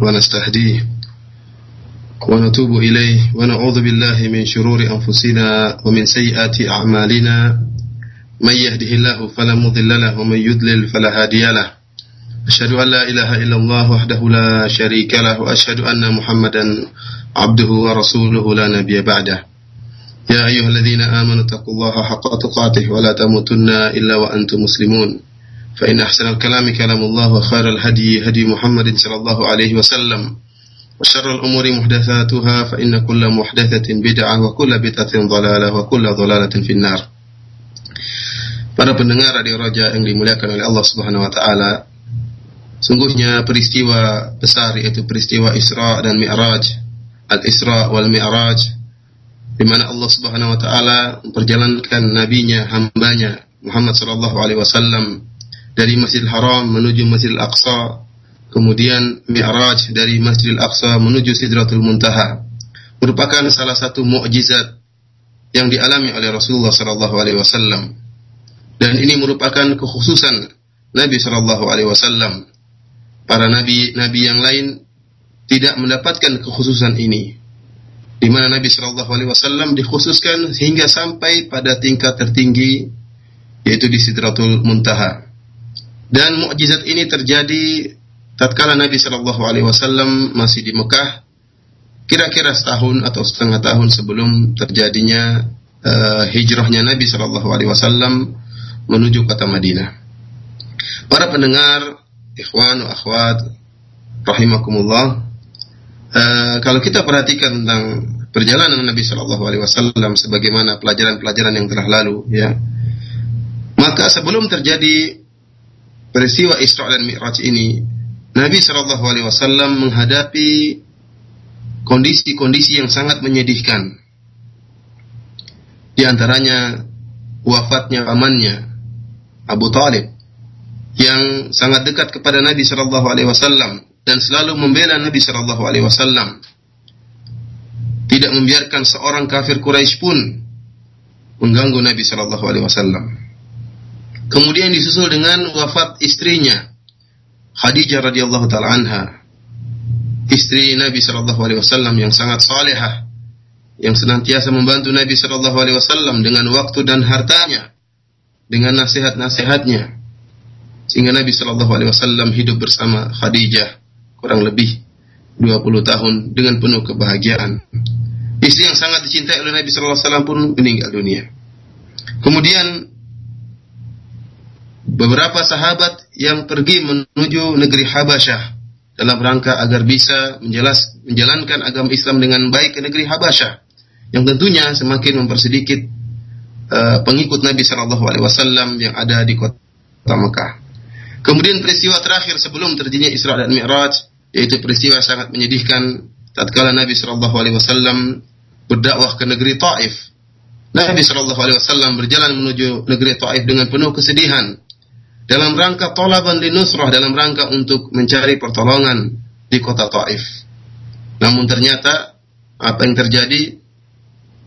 ونستهديه ونتوب إليه ونعوذ بالله من شرور أنفسنا ومن سيئات أعمالنا. من يهده الله فلا مضل له ومن يضلل فلا هادي له. أشهد أن لا إله إلا الله وحده لا شريك له وأشهد أن محمدا عبده ورسوله لا نبي بعده. يا أيها الذين آمنوا اتقوا الله حق تقاته ولا تموتن إلا وأنتم مسلمون. فإن أحسن الكلام كلام الله وخير الهدي هدي محمد صلى الله عليه وسلم وشر الأمور محدثاتها فإن كل محدثة بدعة وكل بدعة ضلالة وكل ضلالة في النار Para pendengar Radio Raja yang dimuliakan oleh Allah Subhanahu wa taala, sungguhnya peristiwa besar yaitu peristiwa Isra dan Mi'raj, Al-Isra wal Mi'raj di mana Allah Subhanahu wa taala memperjalankan nabinya, hambanya Muhammad sallallahu alaihi wasallam dari Masjidil Haram menuju Masjidil Aqsa, kemudian Mi'raj dari Masjidil Aqsa menuju Sidratul Muntaha. Merupakan salah satu mukjizat yang dialami oleh Rasulullah sallallahu alaihi wasallam. Dan ini merupakan kekhususan Nabi sallallahu alaihi wasallam. Para nabi-nabi yang lain tidak mendapatkan kekhususan ini. Di mana Nabi sallallahu alaihi wasallam dikhususkan hingga sampai pada tingkat tertinggi yaitu di Sidratul Muntaha. Dan mukjizat ini terjadi tatkala Nabi Shallallahu Alaihi Wasallam masih di Mekah, kira-kira setahun atau setengah tahun sebelum terjadinya uh, hijrahnya Nabi Shallallahu Alaihi Wasallam menuju kota Madinah. Para pendengar, ikhwan, akhwat, rahimakumullah. Uh, kalau kita perhatikan tentang perjalanan Nabi Shallallahu Alaihi Wasallam sebagaimana pelajaran-pelajaran yang telah lalu, ya, maka sebelum terjadi peristiwa Isra dan Mi'raj ini, Nabi Shallallahu Alaihi Wasallam menghadapi kondisi-kondisi yang sangat menyedihkan. Di antaranya wafatnya pamannya Abu Talib yang sangat dekat kepada Nabi Shallallahu Alaihi Wasallam dan selalu membela Nabi Shallallahu Alaihi Wasallam. Tidak membiarkan seorang kafir Quraisy pun mengganggu Nabi Shallallahu Alaihi Wasallam. Kemudian disusul dengan wafat istrinya Khadijah radhiyallahu taala anha. Istri Nabi sallallahu alaihi wasallam yang sangat salehah yang senantiasa membantu Nabi sallallahu alaihi wasallam dengan waktu dan hartanya dengan nasihat-nasihatnya sehingga Nabi sallallahu alaihi wasallam hidup bersama Khadijah kurang lebih 20 tahun dengan penuh kebahagiaan. Istri yang sangat dicintai oleh Nabi sallallahu alaihi wasallam pun meninggal dunia. Kemudian beberapa sahabat yang pergi menuju negeri Habasyah dalam rangka agar bisa menjelas, menjalankan agama Islam dengan baik ke negeri Habasyah yang tentunya semakin mempersedikit uh, pengikut Nabi Shallallahu Alaihi Wasallam yang ada di kota Mekah. Kemudian peristiwa terakhir sebelum terjadinya Isra dan Mi'raj yaitu peristiwa sangat menyedihkan tatkala Nabi Shallallahu Alaihi Wasallam berdakwah ke negeri Taif. Nabi Shallallahu Alaihi Wasallam berjalan menuju negeri Taif dengan penuh kesedihan dalam rangka tolaban di Nusrah, dalam rangka untuk mencari pertolongan di kota Taif. Namun ternyata apa yang terjadi?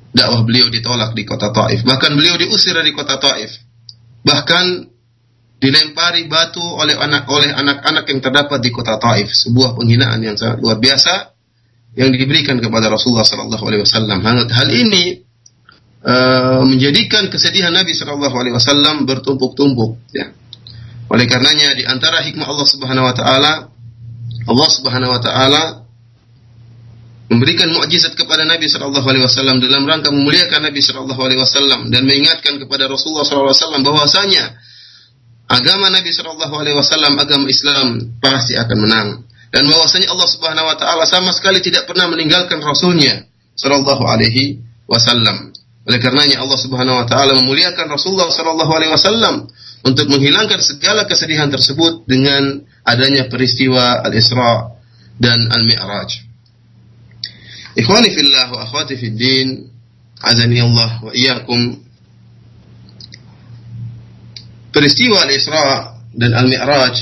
Dakwah beliau ditolak di kota Taif. Bahkan beliau diusir dari kota Taif. Bahkan dilempari batu oleh anak oleh anak-anak yang terdapat di kota Taif. Sebuah penghinaan yang sangat luar biasa yang diberikan kepada Rasulullah Sallallahu Alaihi Wasallam. Hal ini uh, menjadikan kesedihan Nabi Sallallahu Alaihi Wasallam bertumpuk-tumpuk. Ya. Oleh karenanya di antara hikmah Allah Subhanahu wa taala Allah Subhanahu wa taala memberikan mukjizat kepada Nabi sallallahu alaihi wasallam dalam rangka memuliakan Nabi sallallahu alaihi wasallam dan mengingatkan kepada Rasulullah sallallahu alaihi wasallam bahwasanya agama Nabi sallallahu alaihi wasallam agama Islam pasti akan menang dan bahwasanya Allah Subhanahu wa taala sama sekali tidak pernah meninggalkan rasulnya sallallahu alaihi wasallam. Oleh karenanya Allah Subhanahu wa taala memuliakan Rasulullah sallallahu alaihi wasallam untuk menghilangkan segala kesedihan tersebut dengan adanya peristiwa Al-Isra dan Al-Mi'raj. Ikhwani fillah wa akhwati fid din, azani Allah wa iyyakum. Peristiwa Al-Isra dan Al-Mi'raj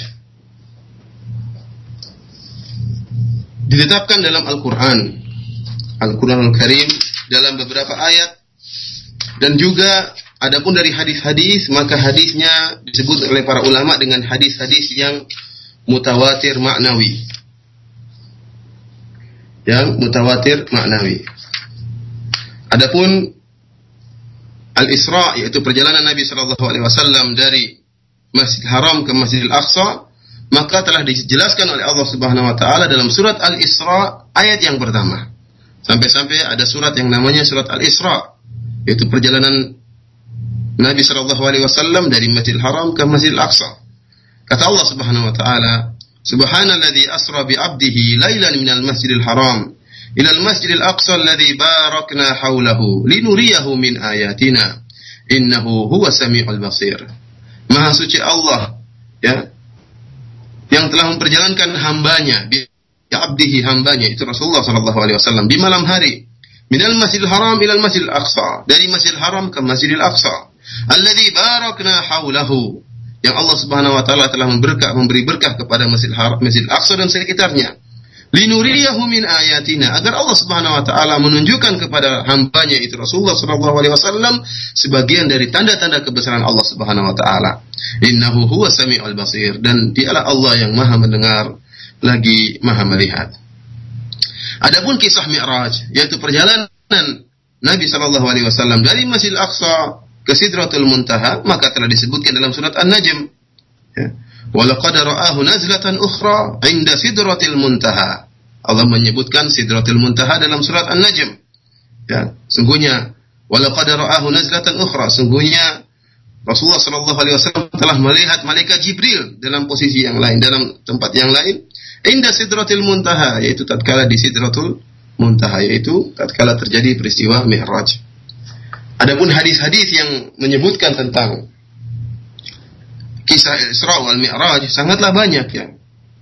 ditetapkan dalam Al-Qur'an. Al-Qur'an Al-Karim dalam beberapa ayat dan juga Adapun dari hadis-hadis, maka hadisnya disebut oleh para ulama dengan hadis-hadis yang mutawatir maknawi. yang mutawatir maknawi. Adapun Al-Isra yaitu perjalanan Nabi Shallallahu alaihi wasallam dari Masjid Haram ke Masjidil Aqsa maka telah dijelaskan oleh Allah Subhanahu wa taala dalam surat Al-Isra ayat yang pertama. Sampai-sampai ada surat yang namanya surat Al-Isra yaitu perjalanan Nabi Shallallahu alaihi wasallam dari Masjidil Haram ke Masjidil Aqsa. Kata Allah Subhanahu wa taala, Subhanalladzi asra bi 'abdihi lailan minal Masjidil Haram ila al-Masjidil Aqsa alladzi barakna haulahu linuriyahu min ayatina innahu huwa samiul basir. Maha suci Allah ya yang telah memperjalankan hambanya bi abdihi hambanya itu Rasulullah sallallahu alaihi wasallam di malam hari minal Masjidil Haram ila al-Masjidil Aqsa dari Masjidil Haram ke Masjidil Aqsa alladzi barakna haulahu yang Allah Subhanahu wa taala telah memberkah memberi berkah kepada Masjidil Haram Masjidil Aqsa dan sekitarnya linuriyahu min ayatina agar Allah Subhanahu wa taala menunjukkan kepada hambanya itu Rasulullah sallallahu alaihi wasallam sebagian dari tanda-tanda kebesaran Allah Subhanahu wa taala. Innahu huwa samiul basir dan dialah Allah yang Maha mendengar lagi Maha melihat. Adapun kisah Mi'raj yaitu perjalanan Nabi sallallahu alaihi wasallam dari Masjidil Aqsa ke Sidratul Muntaha maka telah disebutkan dalam surat An-Najm. Ya ra'ahu nazlatan ukhra 'inda sidratil muntaha. Allah menyebutkan sidratil muntaha dalam surat An-Najm. Ya, sungguhnya walaqad ra'ahu nazlatan ukhra, sungguhnya Rasulullah sallallahu alaihi wasallam telah melihat malaikat Jibril dalam posisi yang lain, dalam tempat yang lain, inda sidratil muntaha, yaitu tatkala di sidratul muntaha, yaitu tatkala terjadi peristiwa Mi'raj. Adapun hadis-hadis yang menyebutkan tentang kisah Isra wal Mi'raj sangatlah banyak ya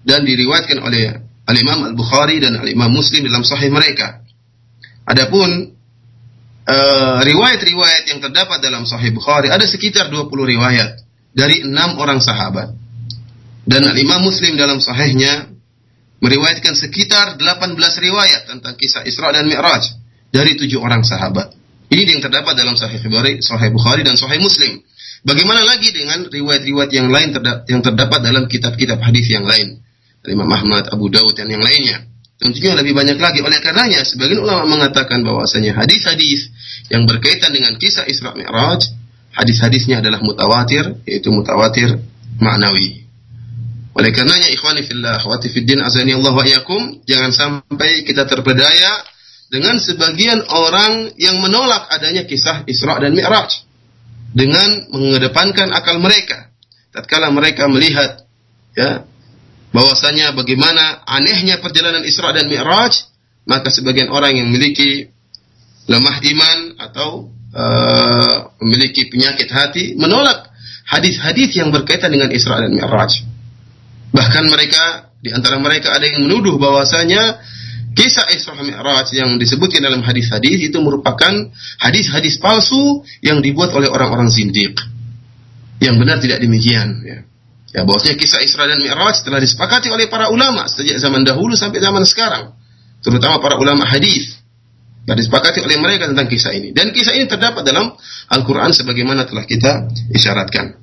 dan diriwayatkan oleh Al-Imam Al-Bukhari dan Al-Imam Muslim dalam sahih mereka. Adapun uh, riwayat-riwayat yang terdapat dalam sahih Bukhari ada sekitar 20 riwayat dari enam orang sahabat. Dan Al-Imam Muslim dalam sahihnya meriwayatkan sekitar 18 riwayat tentang kisah Isra dan Mi'raj dari tujuh orang sahabat. Ini yang terdapat dalam Sahih Bukhari, Sahih Bukhari dan Sahih Muslim. Bagaimana lagi dengan riwayat-riwayat yang lain yang terdapat dalam kitab-kitab hadis yang lain? Imam Ahmad, Abu Dawud dan yang lainnya. Tentunya lebih banyak lagi. Oleh karenanya, sebagian ulama mengatakan bahwasanya hadis-hadis yang berkaitan dengan kisah Isra Mi'raj, hadis-hadisnya adalah mutawatir, yaitu mutawatir maknawi. Oleh karenanya, ikhwani fillah, wa fiddin azani Allah wa jangan sampai kita terpedaya dengan sebagian orang yang menolak adanya kisah Isra dan Mi'raj dengan mengedepankan akal mereka. Tatkala mereka melihat ya bahwasanya bagaimana anehnya perjalanan Isra dan Mi'raj, maka sebagian orang yang memiliki lemah iman atau uh, memiliki penyakit hati menolak hadis-hadis yang berkaitan dengan Isra dan Mi'raj. Bahkan mereka di antara mereka ada yang menuduh bahwasanya Kisah Isra Mi'raj yang disebutkan dalam hadis-hadis itu merupakan hadis-hadis palsu yang dibuat oleh orang-orang zindiq. Yang benar tidak demikian. Ya. Ya, bahwasanya kisah Isra dan Mi'raj telah disepakati oleh para ulama sejak zaman dahulu sampai zaman sekarang. Terutama para ulama hadis. Telah disepakati oleh mereka tentang kisah ini. Dan kisah ini terdapat dalam Al-Quran sebagaimana telah kita isyaratkan.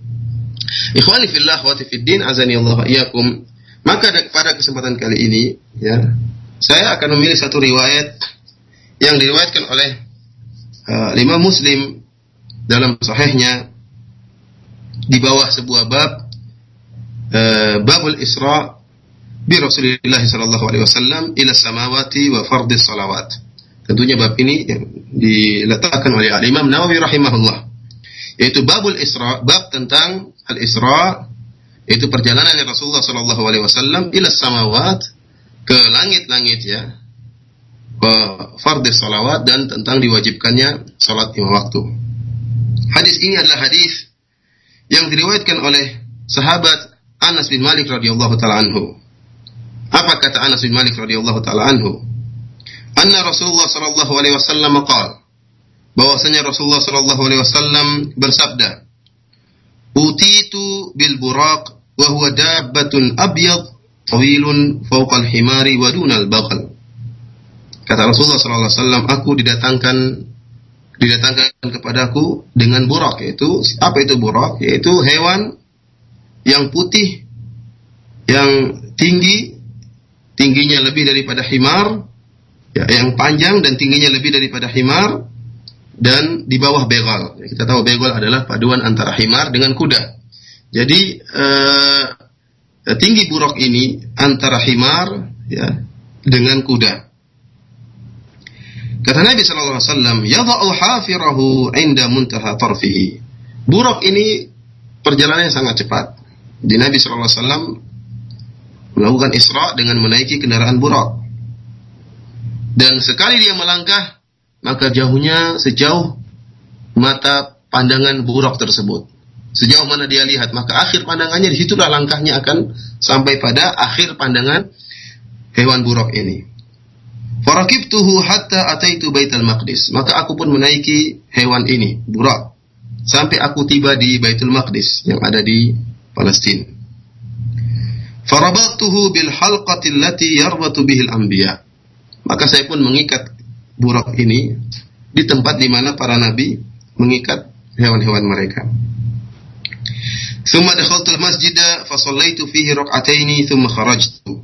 Ikhwani fillah wa tifiddin azani Allah iyakum. Maka pada kesempatan kali ini, ya, saya akan memilih satu riwayat yang diriwayatkan oleh uh, lima Muslim dalam sahihnya di bawah sebuah bab uh, babul Isra bi Rasulillah sallallahu alaihi wasallam ila samawati wa fardhi salawat. Tentunya bab ini yang diletakkan oleh Al Imam Nawawi rahimahullah yaitu babul Isra, bab tentang al Isra yaitu perjalanan Rasulullah sallallahu alaihi wasallam ila samawat ke langit-langit ya ke fardhu salawat dan tentang diwajibkannya salat lima waktu. Hadis ini adalah hadis yang diriwayatkan oleh sahabat Anas bin Malik radhiyallahu taala anhu. Apa kata Anas bin Malik radhiyallahu taala anhu? Anna Rasulullah sallallahu alaihi wasallam qala bahwasanya Rasulullah sallallahu alaihi wasallam bersabda Utitu bil buraq wa huwa dabbatun abyad tawilun fawqal himari wa dunal. Kata Rasulullah SAW, aku didatangkan didatangkan kepadaku dengan burak yaitu apa itu burak yaitu hewan yang putih yang tinggi tingginya lebih daripada himar Ya, yang panjang dan tingginya lebih daripada himar dan di bawah begal. Kita tahu begal adalah paduan antara himar dengan kuda. Jadi eh, tinggi buruk ini antara himar ya dengan kuda. Kata Nabi sallallahu alaihi wasallam, "Yadha'u hafirahu 'inda muntaha tarfihi." Buruk ini perjalanannya sangat cepat. Di Nabi sallallahu alaihi wasallam melakukan Isra dengan menaiki kendaraan buruk. Dan sekali dia melangkah, maka jauhnya sejauh mata pandangan buruk tersebut. Sejauh mana dia lihat, maka akhir pandangannya di situlah langkahnya akan sampai pada akhir pandangan hewan buruk ini. Farakibtuhu hatta ataitu Baitul Maqdis. Maka aku pun menaiki hewan ini, buruk. Sampai aku tiba di Baitul Maqdis yang ada di Palestina. Farabattuhu bil halqati allati yarbatu bihil. Maka saya pun mengikat buruk ini di tempat di mana para nabi mengikat hewan-hewan mereka. Thumma dakhaltul masjida fa sallaitu fihi rak'ataini thumma kharajtu.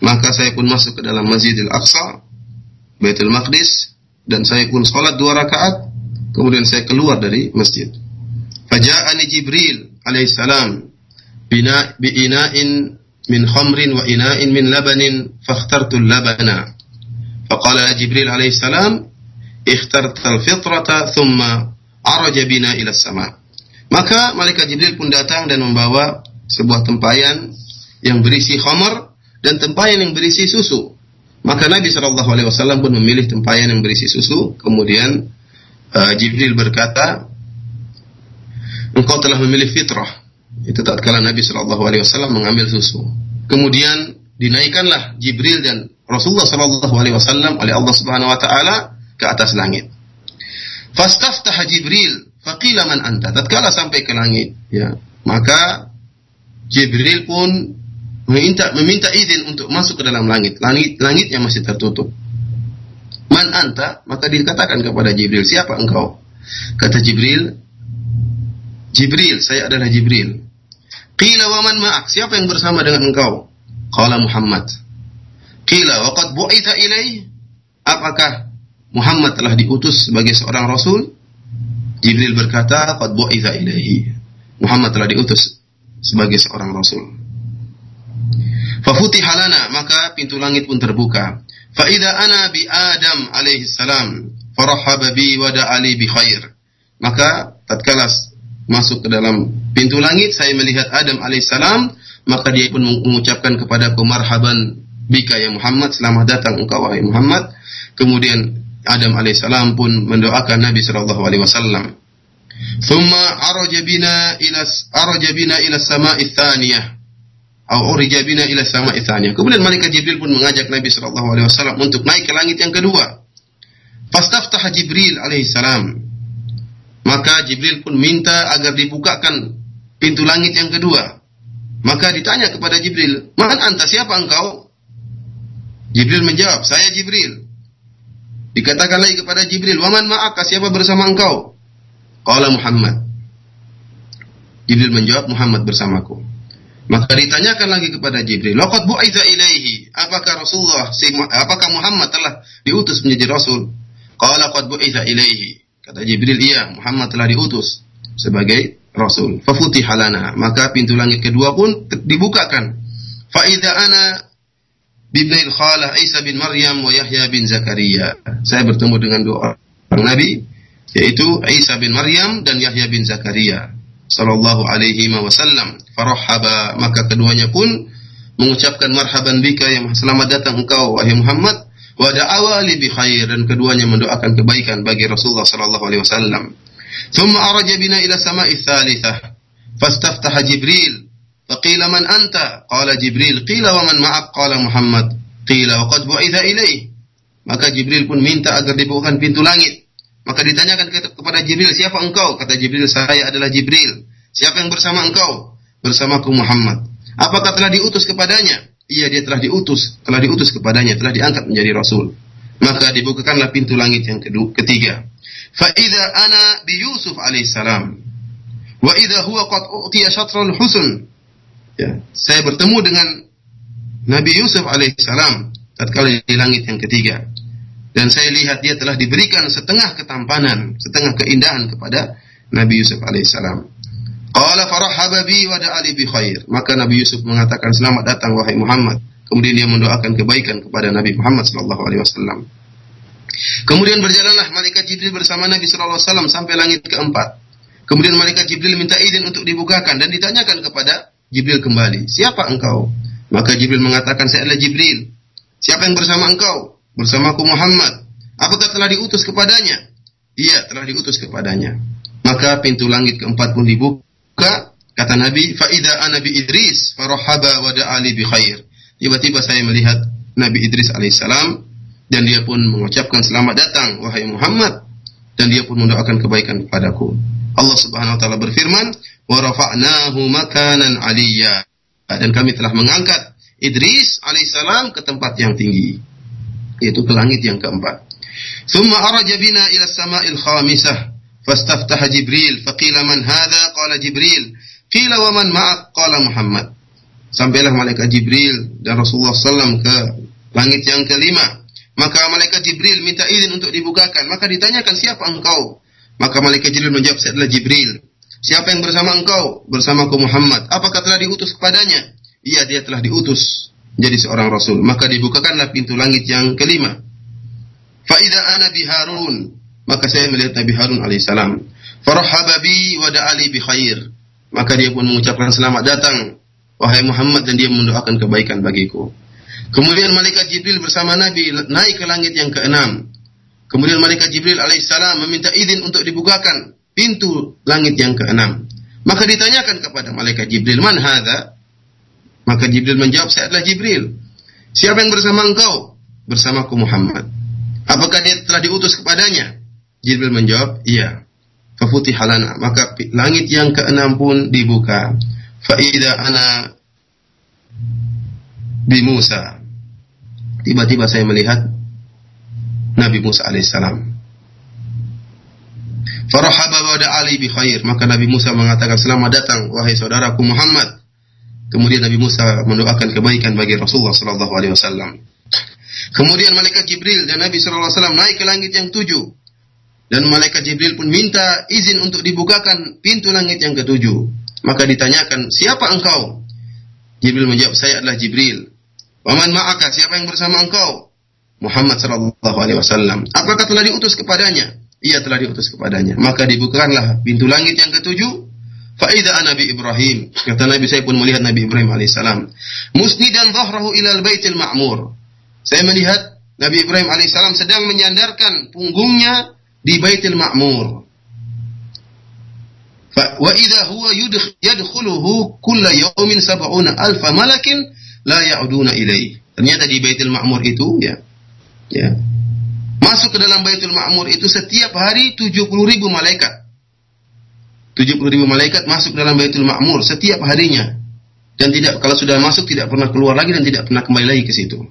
Maka saya pun masuk ke dalam Masjidil Aqsa, Baitul Maqdis dan saya pun salat dua rakaat kemudian saya keluar dari masjid. Faja'ani Jibril alaihissalam bina biina'in min khamrin wa ina'in min labanin fakhtartu labana. Faqala ya Jibril alaihissalam ikhtarta al-fitrata thumma araja bina ila as-sama' maka malaikat Jibril pun datang dan membawa sebuah tempayan yang berisi khamar dan tempayan yang berisi susu. Maka Nabi Wasallam pun memilih tempayan yang berisi susu. Kemudian uh, Jibril berkata, engkau telah memilih fitrah. Itu tatkala Nabi Wasallam mengambil susu. Kemudian dinaikkanlah Jibril dan Rasulullah Wasallam oleh Allah Subhanahu Wa Taala ke atas langit. Fastaftah Jibril, faqila man anta. Tatkala sampai ke langit, ya, maka Jibril pun meminta meminta izin untuk masuk ke dalam langit. Langit langitnya masih tertutup. Man anta, maka dikatakan kepada Jibril, siapa engkau? Kata Jibril, Jibril, saya adalah Jibril. Qila wa man ma'ak, siapa yang bersama dengan engkau? Qala Muhammad. Qila waqad bu'itha ilaih? Apakah Muhammad telah diutus sebagai seorang rasul? Jibril berkata, qad bu'itha ilaihi. Muhammad telah diutus sebagai seorang rasul. Fafutiha lana, maka pintu langit pun terbuka. Fa idza ana bi Adam alaihi salam, farahaba bi wa bi khair. Maka tatkala masuk ke dalam pintu langit, saya melihat Adam alaihissalam, maka dia pun mengucapkan kepadaku marhaban bika ya Muhammad, selamat datang engkau wahai Muhammad. Kemudian Adam alaihissalam pun mendoakan Nabi sallallahu alaihi wasallam. Thumma araja bina ila araja bina ila sama'i tsaniyah. Atau urija bina ila sama'i tsaniyah. Kemudian malaikat Jibril pun mengajak Nabi sallallahu alaihi wasallam untuk naik ke langit yang kedua. Fastaftaha Jibril alaihissalam. Maka Jibril pun minta agar dibukakan pintu langit yang kedua. Maka ditanya kepada Jibril, "Man anta siapa engkau?" Jibril menjawab, "Saya Jibril." Dikatakan lagi kepada Jibril, "Waman ma'aka siapa bersama engkau?" Qala Muhammad. Jibril menjawab, "Muhammad bersamaku." Maka ditanyakan lagi kepada Jibril, "Laqad bu'itsa ilaihi?" Apakah Rasulullah apakah Muhammad telah diutus menjadi rasul? Qala qad bu'itsa ilaihi. Kata Jibril, "Iya, Muhammad telah diutus sebagai rasul." Fafutiha lana, maka pintu langit kedua pun dibukakan. Fa ana bibnail khalah Isa bin Maryam wa Yahya bin Zakaria. Saya bertemu dengan dua orang nabi yaitu Isa bin Maryam dan Yahya bin Zakaria sallallahu alaihi wasallam. Farahaba maka keduanya pun mengucapkan marhaban bika yang selamat datang engkau wahai Muhammad wa da'awa li bi khair dan keduanya mendoakan kebaikan bagi Rasulullah sallallahu alaihi wasallam. Thumma araja bina ila sama'i tsalitsah fastaftaha Jibril فقيل من أنت قال جبريل قيل ومن معك قال محمد قيل وقد بعث إليه maka Jibril pun minta agar dibukakan pintu langit maka ditanyakan kepada Jibril siapa engkau kata Jibril saya adalah Jibril siapa yang bersama engkau bersamaku Muhammad apakah telah diutus kepadanya iya dia telah diutus telah diutus kepadanya telah diangkat menjadi rasul maka dibukakanlah pintu langit yang kedua ketiga fa idza ana bi Yusuf alaihissalam wa idza huwa qad utiya syatrul husn Ya, saya bertemu dengan Nabi Yusuf alaihissalam. tatkala di langit yang ketiga. Dan saya lihat dia telah diberikan setengah ketampanan, setengah keindahan kepada Nabi Yusuf alaihissalam. Qala farahaba bi wa da'ali bi khair. Maka Nabi Yusuf mengatakan selamat datang wahai Muhammad. Kemudian dia mendoakan kebaikan kepada Nabi Muhammad sallallahu alaihi wasallam. Kemudian berjalanlah malaikat Jibril bersama Nabi sallallahu alaihi wasallam sampai langit keempat. Kemudian malaikat Jibril minta izin untuk dibukakan dan ditanyakan kepada Jibril kembali, "Siapa engkau?" Maka Jibril mengatakan, "Saya adalah Jibril." "Siapa yang bersama engkau?" "Bersamaku Muhammad." "Apakah telah diutus kepadanya?" "Iya, telah diutus kepadanya." Maka pintu langit keempat pun dibuka. Kata Nabi, "Faida ana bi Idris, farahaba wa da'ali bi khair." Tiba-tiba saya melihat Nabi Idris alaihissalam dan dia pun mengucapkan selamat datang wahai Muhammad dan dia pun mendoakan kebaikan kepadaku. Allah Subhanahu wa taala berfirman, "Wa rafa'nahu makanan 'aliyya." Dan kami telah mengangkat Idris alaihissalam ke tempat yang tinggi, yaitu ke langit yang keempat. Thumma araja bina ila sama'il khamisah fastaftaha Jibril faqila man hadha? Qala Jibril qila wa man ma'ak? Qala Muhammad. Sampailah malaikat Jibril dan Rasulullah SAW ke langit yang kelima. Maka malaikat Jibril minta izin untuk dibukakan. Maka ditanyakan siapa engkau maka malaikat Jibril menjawab, saya adalah Jibril. Siapa yang bersama engkau? Bersamaku Muhammad. Apakah telah diutus kepadanya? Iya, dia telah diutus menjadi seorang rasul. Maka dibukakanlah pintu langit yang kelima. Fa'idha ana Harun. Maka saya melihat Nabi Harun alaihissalam. Farahaba bi wa da'ali bi khair. Maka dia pun mengucapkan selamat datang. Wahai Muhammad dan dia mendoakan kebaikan bagiku. Kemudian malaikat Jibril bersama Nabi naik ke langit yang keenam. Kemudian malaikat Jibril alaihissalam meminta izin untuk dibukakan pintu langit yang keenam. Maka ditanyakan kepada malaikat Jibril, "Man hadza?" Maka Jibril menjawab, "Saya adalah Jibril." "Siapa yang bersama engkau?" "Bersamaku Muhammad." "Apakah dia telah diutus kepadanya?" Jibril menjawab, "Iya." Fafuti halana, maka langit yang keenam pun dibuka. Faida ana bi Musa. Tiba-tiba saya melihat Nabi Musa alaihissalam. Farahaba wa Ali bi khair. Maka Nabi Musa mengatakan selamat datang wahai saudaraku Muhammad. Kemudian Nabi Musa mendoakan kebaikan bagi Rasulullah sallallahu alaihi wasallam. Kemudian malaikat Jibril dan Nabi sallallahu alaihi wasallam naik ke langit yang tujuh. Dan malaikat Jibril pun minta izin untuk dibukakan pintu langit yang ketujuh. Maka ditanyakan, "Siapa engkau?" Jibril menjawab, "Saya adalah Jibril." "Waman ma'aka? Siapa yang bersama engkau?" Muhammad sallallahu alaihi wasallam. Apakah telah diutus kepadanya? Ia telah diutus kepadanya. Maka dibukakanlah pintu langit yang ketujuh. Faida Nabi Ibrahim. Kata Nabi saya pun melihat Nabi Ibrahim alaihissalam. Musnidan zahrahu ilal baitil ma'mur. Saya melihat Nabi Ibrahim alaihissalam sedang menyandarkan punggungnya di baitil ma'mur. Wa huwa yadkhuluhu kulla yawmin sab'una alfa malakin la ya'uduna ilaih. Ternyata di baitil ma'mur itu ya Ya. Masuk ke dalam Baitul Ma'mur itu setiap hari 70 ribu malaikat. 70 ribu malaikat masuk dalam Baitul Ma'mur setiap harinya. Dan tidak kalau sudah masuk tidak pernah keluar lagi dan tidak pernah kembali lagi ke situ.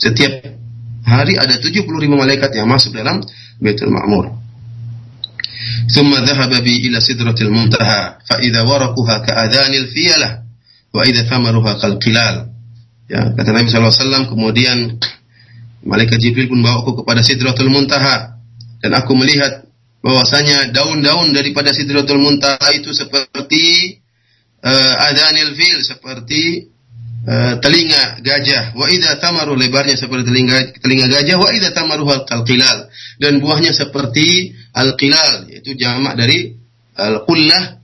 Setiap hari ada 70 ribu malaikat yang masuk dalam Baitul Ma'mur. ثم ذهب بي إلى سدرة المنتهى فإذا ورقها كأذان الفيلة وإذا ثمرها كالقلال ya kata Nabi SAW kemudian Malaikat Jibril pun bawa aku kepada Sidratul Muntaha. Dan aku melihat bahwasanya daun-daun daripada Sidratul Muntaha itu seperti uh, adhanil fil seperti uh, telinga gajah. Wa idza tamaru lebarnya seperti telinga telinga gajah. Wa idza tamaru al-qilal dan buahnya seperti al-qilal yaitu jamak dari al-qullah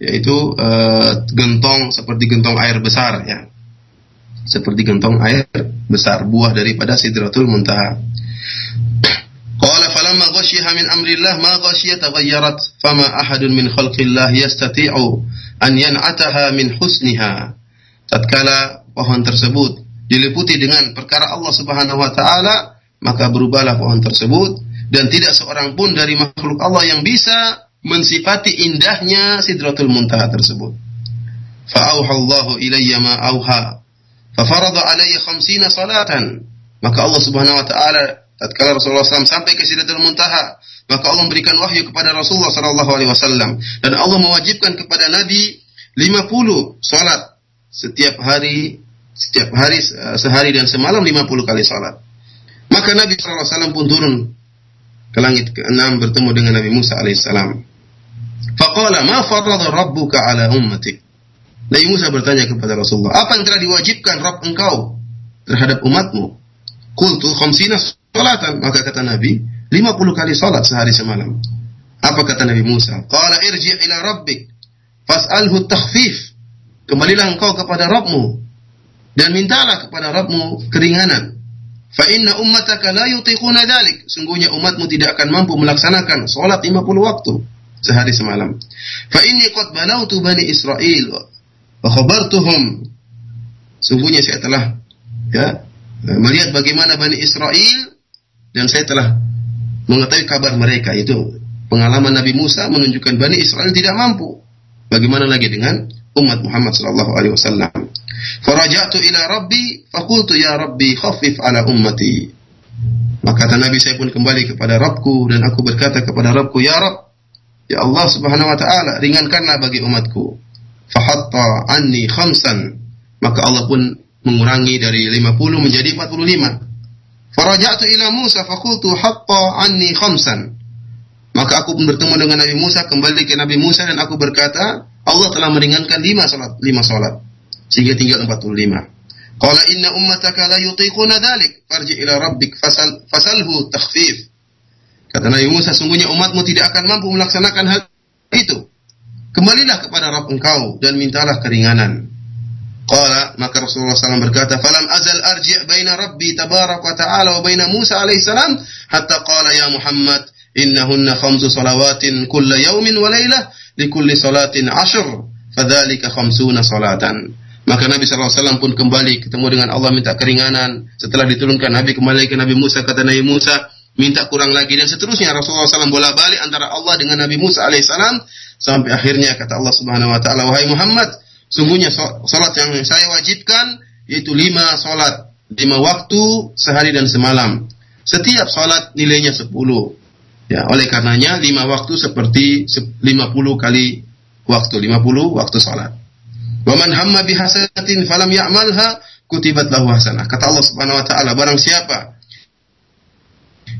yaitu uh, gentong seperti gentong air besar ya seperti gentong air besar buah daripada sidratul muntaha. Qala falamma min amrillah ma fama ahadun min khalqillah yastati'u an yan'ataha min husniha. Tatkala pohon tersebut diliputi dengan perkara Allah Subhanahu wa taala, maka berubahlah pohon tersebut dan tidak seorang pun dari makhluk Allah yang bisa mensifati indahnya sidratul muntaha tersebut. Fa'auha Allahu ilayya ma auha Fafarada alayya khamsina salatan. Maka Allah Subhanahu wa taala tatkala Rasulullah SAW sampai ke Sidratul Muntaha, maka Allah memberikan wahyu kepada Rasulullah sallallahu alaihi wasallam dan Allah mewajibkan kepada Nabi 50 salat setiap hari setiap hari eh, sehari dan semalam 50 kali salat. Maka Nabi SAW pun turun ke langit ke-6 bertemu dengan Nabi Musa alaihissalam. Faqala ma farada rabbuka ala ummatik. Nabi Musa bertanya kepada Rasulullah, apa yang telah diwajibkan Rabb engkau terhadap umatmu? Qultu khamsina salatan. Maka kata Nabi, 50 kali salat sehari semalam. Apa kata Nabi Musa? Qala irji' ila rabbik fas'alhu takhfif. Kembalilah engkau kepada Rabbmu dan mintalah kepada Rabbmu keringanan. Fa inna ummataka la yutiquna dzalik. Sungguhnya umatmu tidak akan mampu melaksanakan salat 50 waktu sehari semalam. Fa inni qad balautu bani Israel khabartuhum. Sungguhnya saya telah ya melihat bagaimana Bani Israel dan saya telah mengetahui kabar mereka itu pengalaman Nabi Musa menunjukkan Bani Israel tidak mampu. Bagaimana lagi dengan umat Muhammad sallallahu alaihi wasallam? Faraja'tu ila Rabbi faqultu ya Rabbi khaffif ala ummati. Maka kata Nabi saya pun kembali kepada Rabbku dan aku berkata kepada Rabbku, Ya Rabb, Ya Allah subhanahu wa ta'ala, ringankanlah bagi umatku. Fahatta anni khamsan. Maka Allah pun mengurangi dari 50 menjadi 45. Faraja'tu ila Musa faqultu hatta anni khamsan. Maka aku pun bertemu dengan Nabi Musa, kembali ke Nabi Musa dan aku berkata, Allah telah meringankan lima salat, lima salat sehingga tinggal 45. Qala inna ummataka la yutiquna dhalik farji ila rabbik fasal fasalhu takhfif. Kata Nabi Musa, sungguhnya umatmu tidak akan mampu melaksanakan hal itu. Kembalilah kepada Rabb engkau dan mintalah keringanan. Qala maka Rasulullah SAW berkata, "Falam azal arji' baina Rabbi tabarak wa ta'ala wa baina Musa alaihi salam hatta qala ya Muhammad innahunna khamsu salawatin kulla yawmin wa laylah likulli salatin ashr fadzalika khamsuna salatan." Maka Nabi SAW pun kembali ketemu dengan Allah minta keringanan. Setelah diturunkan Nabi kembali ke Nabi Musa kata Nabi Musa minta kurang lagi dan seterusnya. Rasulullah SAW bola balik antara Allah dengan Nabi Musa alaihissalam sampai akhirnya kata Allah Subhanahu Wa Taala wahai Muhammad sungguhnya salat yang saya wajibkan yaitu lima salat lima waktu sehari dan semalam. Setiap salat nilainya sepuluh. Ya oleh karenanya lima waktu seperti lima puluh kali waktu. lima puluh waktu salat Wa man hamma bihasanatin falam ya'malha kutibat lahu hasanah. Kata Allah Subhanahu wa taala, barang siapa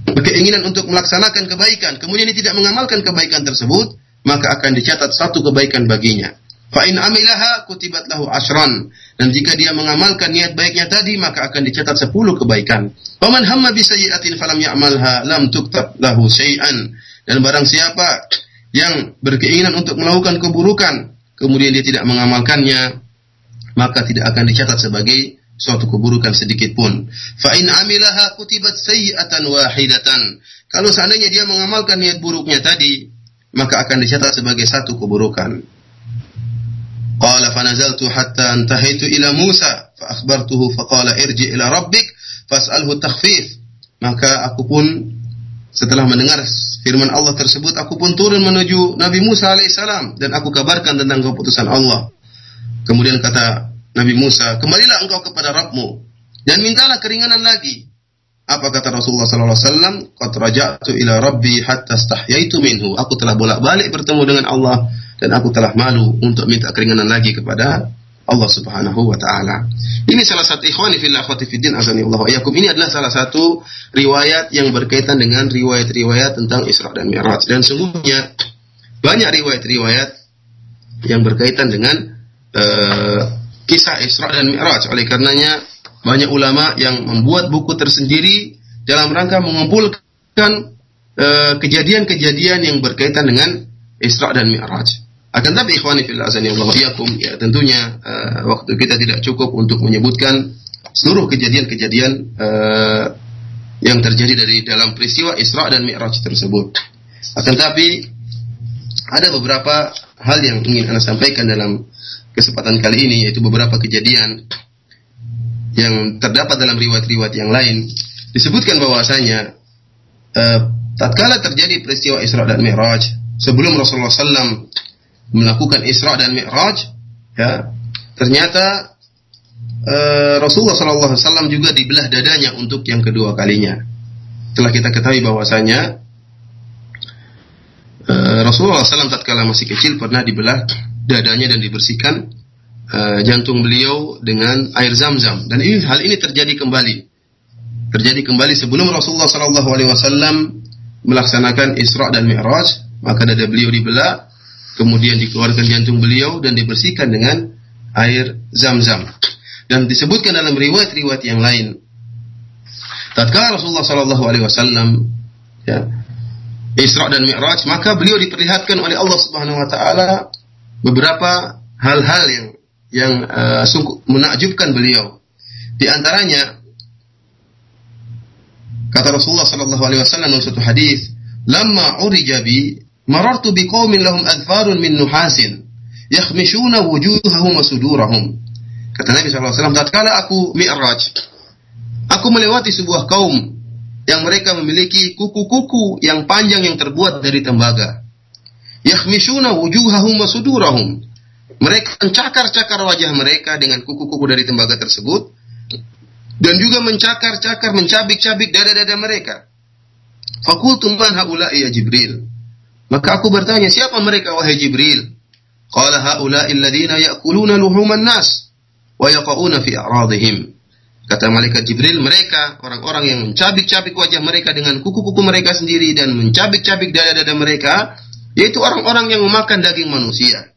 berkeinginan untuk melaksanakan kebaikan, kemudian dia tidak mengamalkan kebaikan tersebut, maka akan dicatat satu kebaikan baginya. Fa in amilaha kutibat lahu ashran. Dan jika dia mengamalkan niat baiknya tadi, maka akan dicatat sepuluh kebaikan. Wa man hamma bi sayyi'atin falam ya'malha lam tuktab lahu syai'an. Dan barang siapa yang berkeinginan untuk melakukan keburukan, kemudian dia tidak mengamalkannya, maka tidak akan dicatat sebagai suatu keburukan sedikit pun. Fa in amilaha kutibat sayyi'atan wahidatan. Kalau seandainya dia mengamalkan niat buruknya tadi, maka akan dicatat sebagai satu keburukan. Qala fanazaltu hatta antahaitu ila Musa fa akhbartuhu fa qala irji ila rabbik fas'alhu takhfif. Maka aku pun setelah mendengar firman Allah tersebut, aku pun turun menuju Nabi Musa alaihissalam dan aku kabarkan tentang keputusan Allah. Kemudian kata Nabi Musa, kembalilah engkau kepada Rabbmu dan mintalah keringanan lagi. Apa kata Rasulullah sallallahu alaihi wasallam? Qad raja'tu ila rabbi hatta stahyaitu minhu. Aku telah bolak-balik bertemu dengan Allah dan aku telah malu untuk minta keringanan lagi kepada Allah Subhanahu wa taala. Ini salah satu ikhwani fillah akhwati fiddin azani Allah. Ini adalah salah satu riwayat yang berkaitan dengan riwayat-riwayat tentang Isra dan Mi'raj dan sungguhnya banyak riwayat-riwayat yang berkaitan dengan uh, kisah Isra dan Mi'raj. Oleh karenanya banyak ulama yang membuat buku tersendiri dalam rangka mengumpulkan eh, kejadian-kejadian yang berkaitan dengan Isra dan Mi'raj. Akan tapi ikhwani fil azani Allah iyakum ya tentunya uh, waktu kita tidak cukup untuk menyebutkan seluruh kejadian-kejadian uh, yang terjadi dari dalam peristiwa Isra dan Mi'raj tersebut. Akan tapi ada beberapa hal yang ingin Anda sampaikan dalam kesempatan kali ini yaitu beberapa kejadian yang terdapat dalam riwayat-riwayat yang lain disebutkan bahwasanya uh, tatkala terjadi peristiwa Isra dan Mi'raj sebelum Rasulullah SAW melakukan Isra dan Mi'raj, ya, ternyata uh, Rasulullah SAW juga dibelah dadanya untuk yang kedua kalinya. Telah kita ketahui bahwasanya uh, Rasulullah SAW tatkala masih kecil pernah dibelah dadanya dan dibersihkan uh, jantung beliau dengan air zam-zam. Dan ini hal ini terjadi kembali. Terjadi kembali sebelum Rasulullah Wasallam melaksanakan Isra dan Mi'raj. Maka dada beliau dibelah kemudian dikeluarkan jantung beliau dan dibersihkan dengan air zam-zam. Dan disebutkan dalam riwayat-riwayat yang lain. Tatkala Rasulullah Wasallam ya, Isra dan Mi'raj maka beliau diperlihatkan oleh Allah Subhanahu Wa Taala beberapa hal-hal yang yang uh, sungguh menakjubkan beliau. Di antaranya kata Rasulullah sallallahu alaihi wasallam dalam satu hadis, "Lamma urija bi marartu bi qaumin lahum adfarun min nuhasin yakhmishuna wujuhahum wa sudurahum." Kata Nabi sallallahu alaihi wasallam, tatkala aku mi'raj, aku melewati sebuah kaum yang mereka memiliki kuku-kuku yang panjang yang terbuat dari tembaga. Yakhmishuna wujuhahum wa sudurahum. Mereka mencakar-cakar wajah mereka dengan kuku-kuku dari tembaga tersebut dan juga mencakar-cakar, mencabik-cabik dada-dada mereka. Fakultu man haula'i ya Jibril. Maka aku bertanya, siapa mereka wahai Jibril? Qala haula'i alladhina ya'kuluna luhuman nas wa yaqauna fi a'radihim. Kata malaikat Jibril, mereka orang-orang yang mencabik-cabik wajah mereka dengan kuku-kuku mereka sendiri dan mencabik-cabik dada-dada mereka, yaitu orang-orang yang memakan daging manusia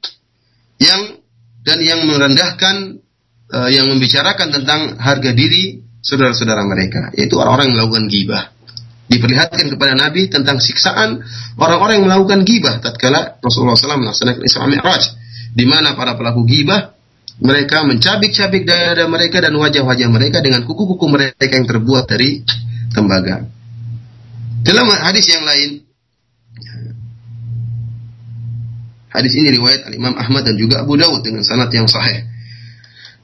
yang dan yang merendahkan uh, yang membicarakan tentang harga diri saudara-saudara mereka, yaitu orang-orang yang melakukan gibah. Diperlihatkan kepada Nabi tentang siksaan orang-orang yang melakukan gibah tatkala Rasulullah SAW melaksanakan Isra Mi'raj, di mana para pelaku gibah mereka mencabik-cabik dada mereka dan wajah-wajah mereka dengan kuku-kuku mereka yang terbuat dari tembaga. Dalam hadis yang lain, Hadis ini riwayat Al-Imam Ahmad dan juga Abu Dawud dengan sanad yang sahih.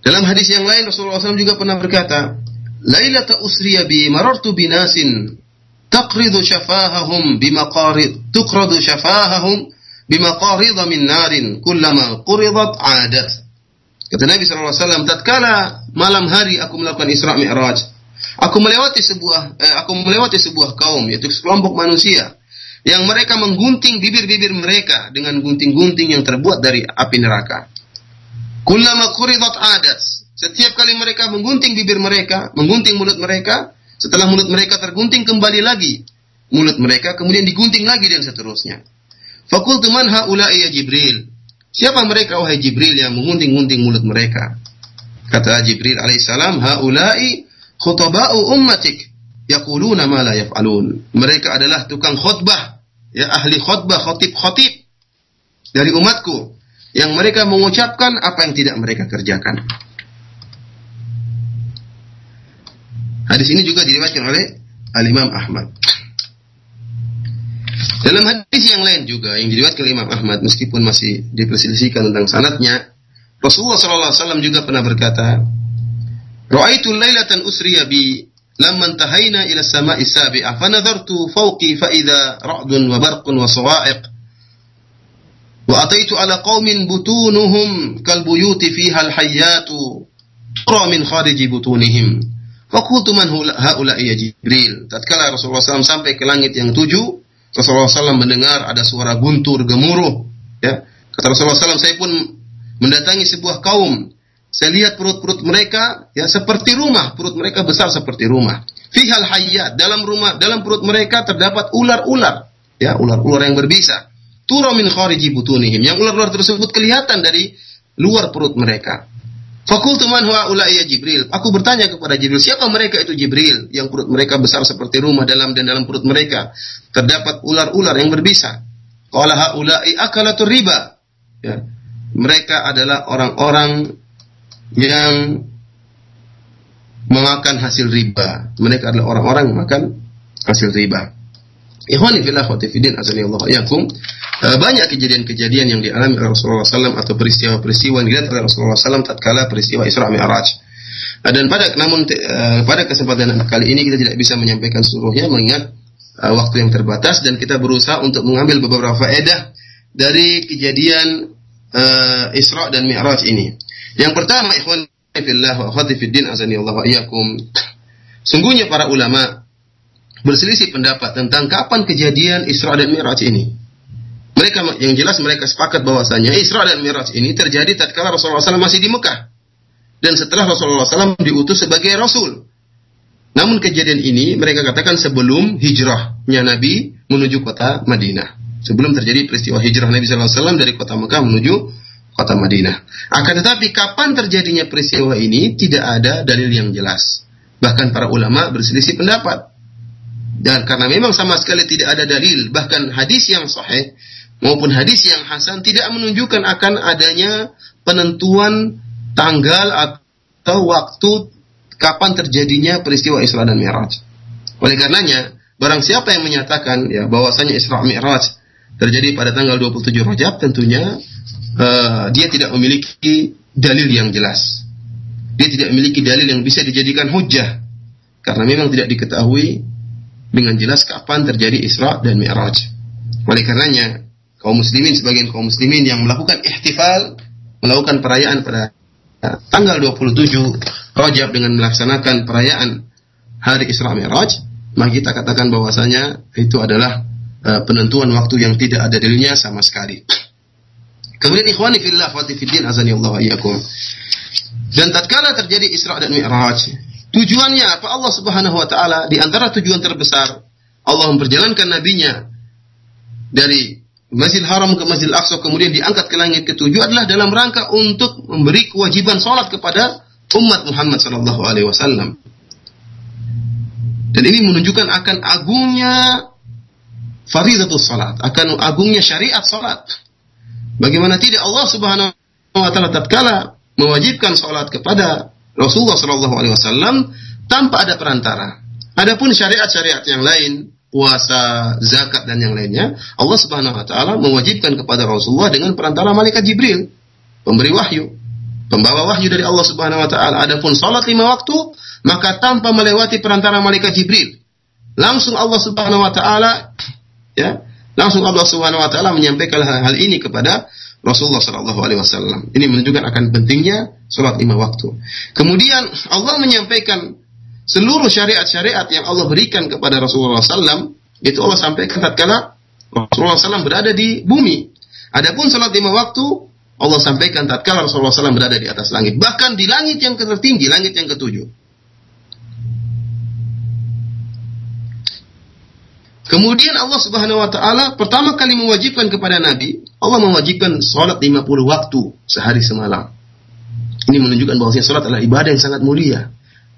Dalam hadis yang lain Rasulullah SAW juga pernah berkata, "Lailata usriya bi marartu binasin taqridu syafahahum bimaqarid tuqradu syafahahum bimaqarid min narin kullama quridat adat." Kata Nabi SAW, tatkala malam hari aku melakukan Isra Mi'raj, aku melewati sebuah eh, aku melewati sebuah kaum yaitu sekelompok manusia yang mereka menggunting bibir-bibir mereka dengan gunting-gunting yang terbuat dari api neraka. Kullama quridat adat. Setiap kali mereka menggunting bibir mereka, menggunting mulut mereka, setelah mulut mereka tergunting kembali lagi mulut mereka, kemudian digunting lagi dan seterusnya. Fakultu man haula'i ya Jibril. Siapa mereka wahai Jibril yang menggunting-gunting mulut mereka? Kata Jibril alaihissalam, haula'i khutaba'u ummatik yaquluna ma la yaf'alun. Mereka adalah tukang khutbah, ya ahli khutbah, khatib-khatib dari umatku yang mereka mengucapkan apa yang tidak mereka kerjakan. Hadis ini juga diriwayatkan oleh Al-Imam Ahmad. Dalam hadis yang lain juga yang diriwayatkan oleh Imam Ahmad meskipun masih diperselisihkan tentang sanatnya, Rasulullah SAW juga pernah berkata, "Ra'aitu lailatan usriya bi lamma intahayna ila as-sama'i sabi'ah fa nadhartu fawqi fa idza ra'dun wa barqun wa sawa'iq wa ataitu ala qaumin butunuhum kal buyuti fiha al-hayyatu min khariji butunihim." Fakultu man haula ya Jibril. Tatkala Rasulullah SAW sampai ke langit yang tujuh, Rasulullah SAW mendengar ada suara guntur gemuruh ya kata Rasulullah SAW saya pun mendatangi sebuah kaum saya lihat perut-perut mereka ya seperti rumah, perut mereka besar seperti rumah. Fihal hayat, dalam rumah, dalam perut mereka terdapat ular-ular, ya ular-ular yang berbisa. Turo min khariji butunihim, yang ular-ular tersebut kelihatan dari luar perut mereka. Fakultu man huwa ya Jibril. Aku bertanya kepada Jibril, siapa mereka itu Jibril? Yang perut mereka besar seperti rumah dalam dan dalam perut mereka terdapat ular-ular yang berbisa. Qala haula'i akalatur riba. Ya. Mereka adalah orang-orang yang memakan hasil riba. Mereka adalah orang-orang yang makan hasil riba. Eh, banyak kejadian-kejadian yang dialami oleh Rasulullah SAW atau peristiwa-peristiwa yang dilihat oleh Rasulullah SAW tatkala peristiwa Isra Mi'raj. Eh, dan pada namun uh, pada kesempatan kali ini kita tidak bisa menyampaikan seluruhnya mengingat waktu yang terbatas dan kita berusaha untuk mengambil beberapa faedah dari kejadian uh, Isra dan Mi'raj ini. Yang pertama, ikhwan fillah wa akhwati azani Allah wa. Sungguhnya para ulama berselisih pendapat tentang kapan kejadian Isra dan Mi'raj ini. Mereka yang jelas mereka sepakat bahwasanya Isra dan Mi'raj ini terjadi tatkala Rasulullah SAW masih di Mekah dan setelah Rasulullah SAW diutus sebagai Rasul. Namun kejadian ini mereka katakan sebelum hijrahnya Nabi menuju kota Madinah. Sebelum terjadi peristiwa hijrah Nabi SAW dari kota Mekah menuju kota Madinah. Akan tetapi kapan terjadinya peristiwa ini tidak ada dalil yang jelas. Bahkan para ulama berselisih pendapat. Dan karena memang sama sekali tidak ada dalil, bahkan hadis yang sahih maupun hadis yang hasan tidak menunjukkan akan adanya penentuan tanggal atau waktu kapan terjadinya peristiwa Isra dan Mi'raj. Oleh karenanya, barang siapa yang menyatakan ya bahwasanya Isra Mi'raj terjadi pada tanggal 27 Rajab, tentunya uh, dia tidak memiliki dalil yang jelas. Dia tidak memiliki dalil yang bisa dijadikan hujah karena memang tidak diketahui dengan jelas kapan terjadi Isra dan Mi'raj. Oleh karenanya, kaum muslimin sebagian kaum muslimin yang melakukan ihtifal, melakukan perayaan pada tanggal 27 Rajab dengan melaksanakan perayaan hari Isra Mi'raj, maka kita katakan bahwasanya itu adalah uh, penentuan waktu yang tidak ada dalilnya sama sekali. Kemudian ikhwani fillah wa azani Allah. Dan tatkala terjadi Isra dan Mi'raj, tujuannya apa? Allah Subhanahu wa taala di antara tujuan terbesar Allah memperjalankan nabinya dari Masjid Haram ke Masjid Aqsa kemudian diangkat ke langit ketujuh adalah dalam rangka untuk memberi kewajiban salat kepada umat Muhammad sallallahu alaihi wasallam. Dan ini menunjukkan akan agungnya faridatus salat, akan agungnya syariat salat. Bagaimana tidak Allah Subhanahu wa taala tatkala mewajibkan salat kepada Rasulullah sallallahu alaihi wasallam tanpa ada perantara. Adapun syariat-syariat yang lain puasa, zakat dan yang lainnya, Allah Subhanahu wa taala mewajibkan kepada Rasulullah dengan perantara malaikat Jibril, pemberi wahyu, pembawa wahyu dari Allah Subhanahu wa taala. Adapun salat lima waktu, maka tanpa melewati perantara malaikat Jibril, langsung Allah Subhanahu wa taala ya, langsung Allah Subhanahu wa taala menyampaikan hal, hal ini kepada Rasulullah Shallallahu Alaihi Wasallam. Ini menunjukkan akan pentingnya sholat lima waktu. Kemudian Allah menyampaikan seluruh syariat-syariat yang Allah berikan kepada Rasulullah SAW itu Allah sampaikan tatkala Rasulullah SAW berada di bumi. Adapun salat lima waktu Allah sampaikan tatkala Rasulullah SAW berada di atas langit. Bahkan di langit yang tertinggi, langit yang ketujuh. Kemudian Allah Subhanahu wa taala pertama kali mewajibkan kepada Nabi, Allah mewajibkan salat 50 waktu sehari semalam. Ini menunjukkan bahwa salat adalah ibadah yang sangat mulia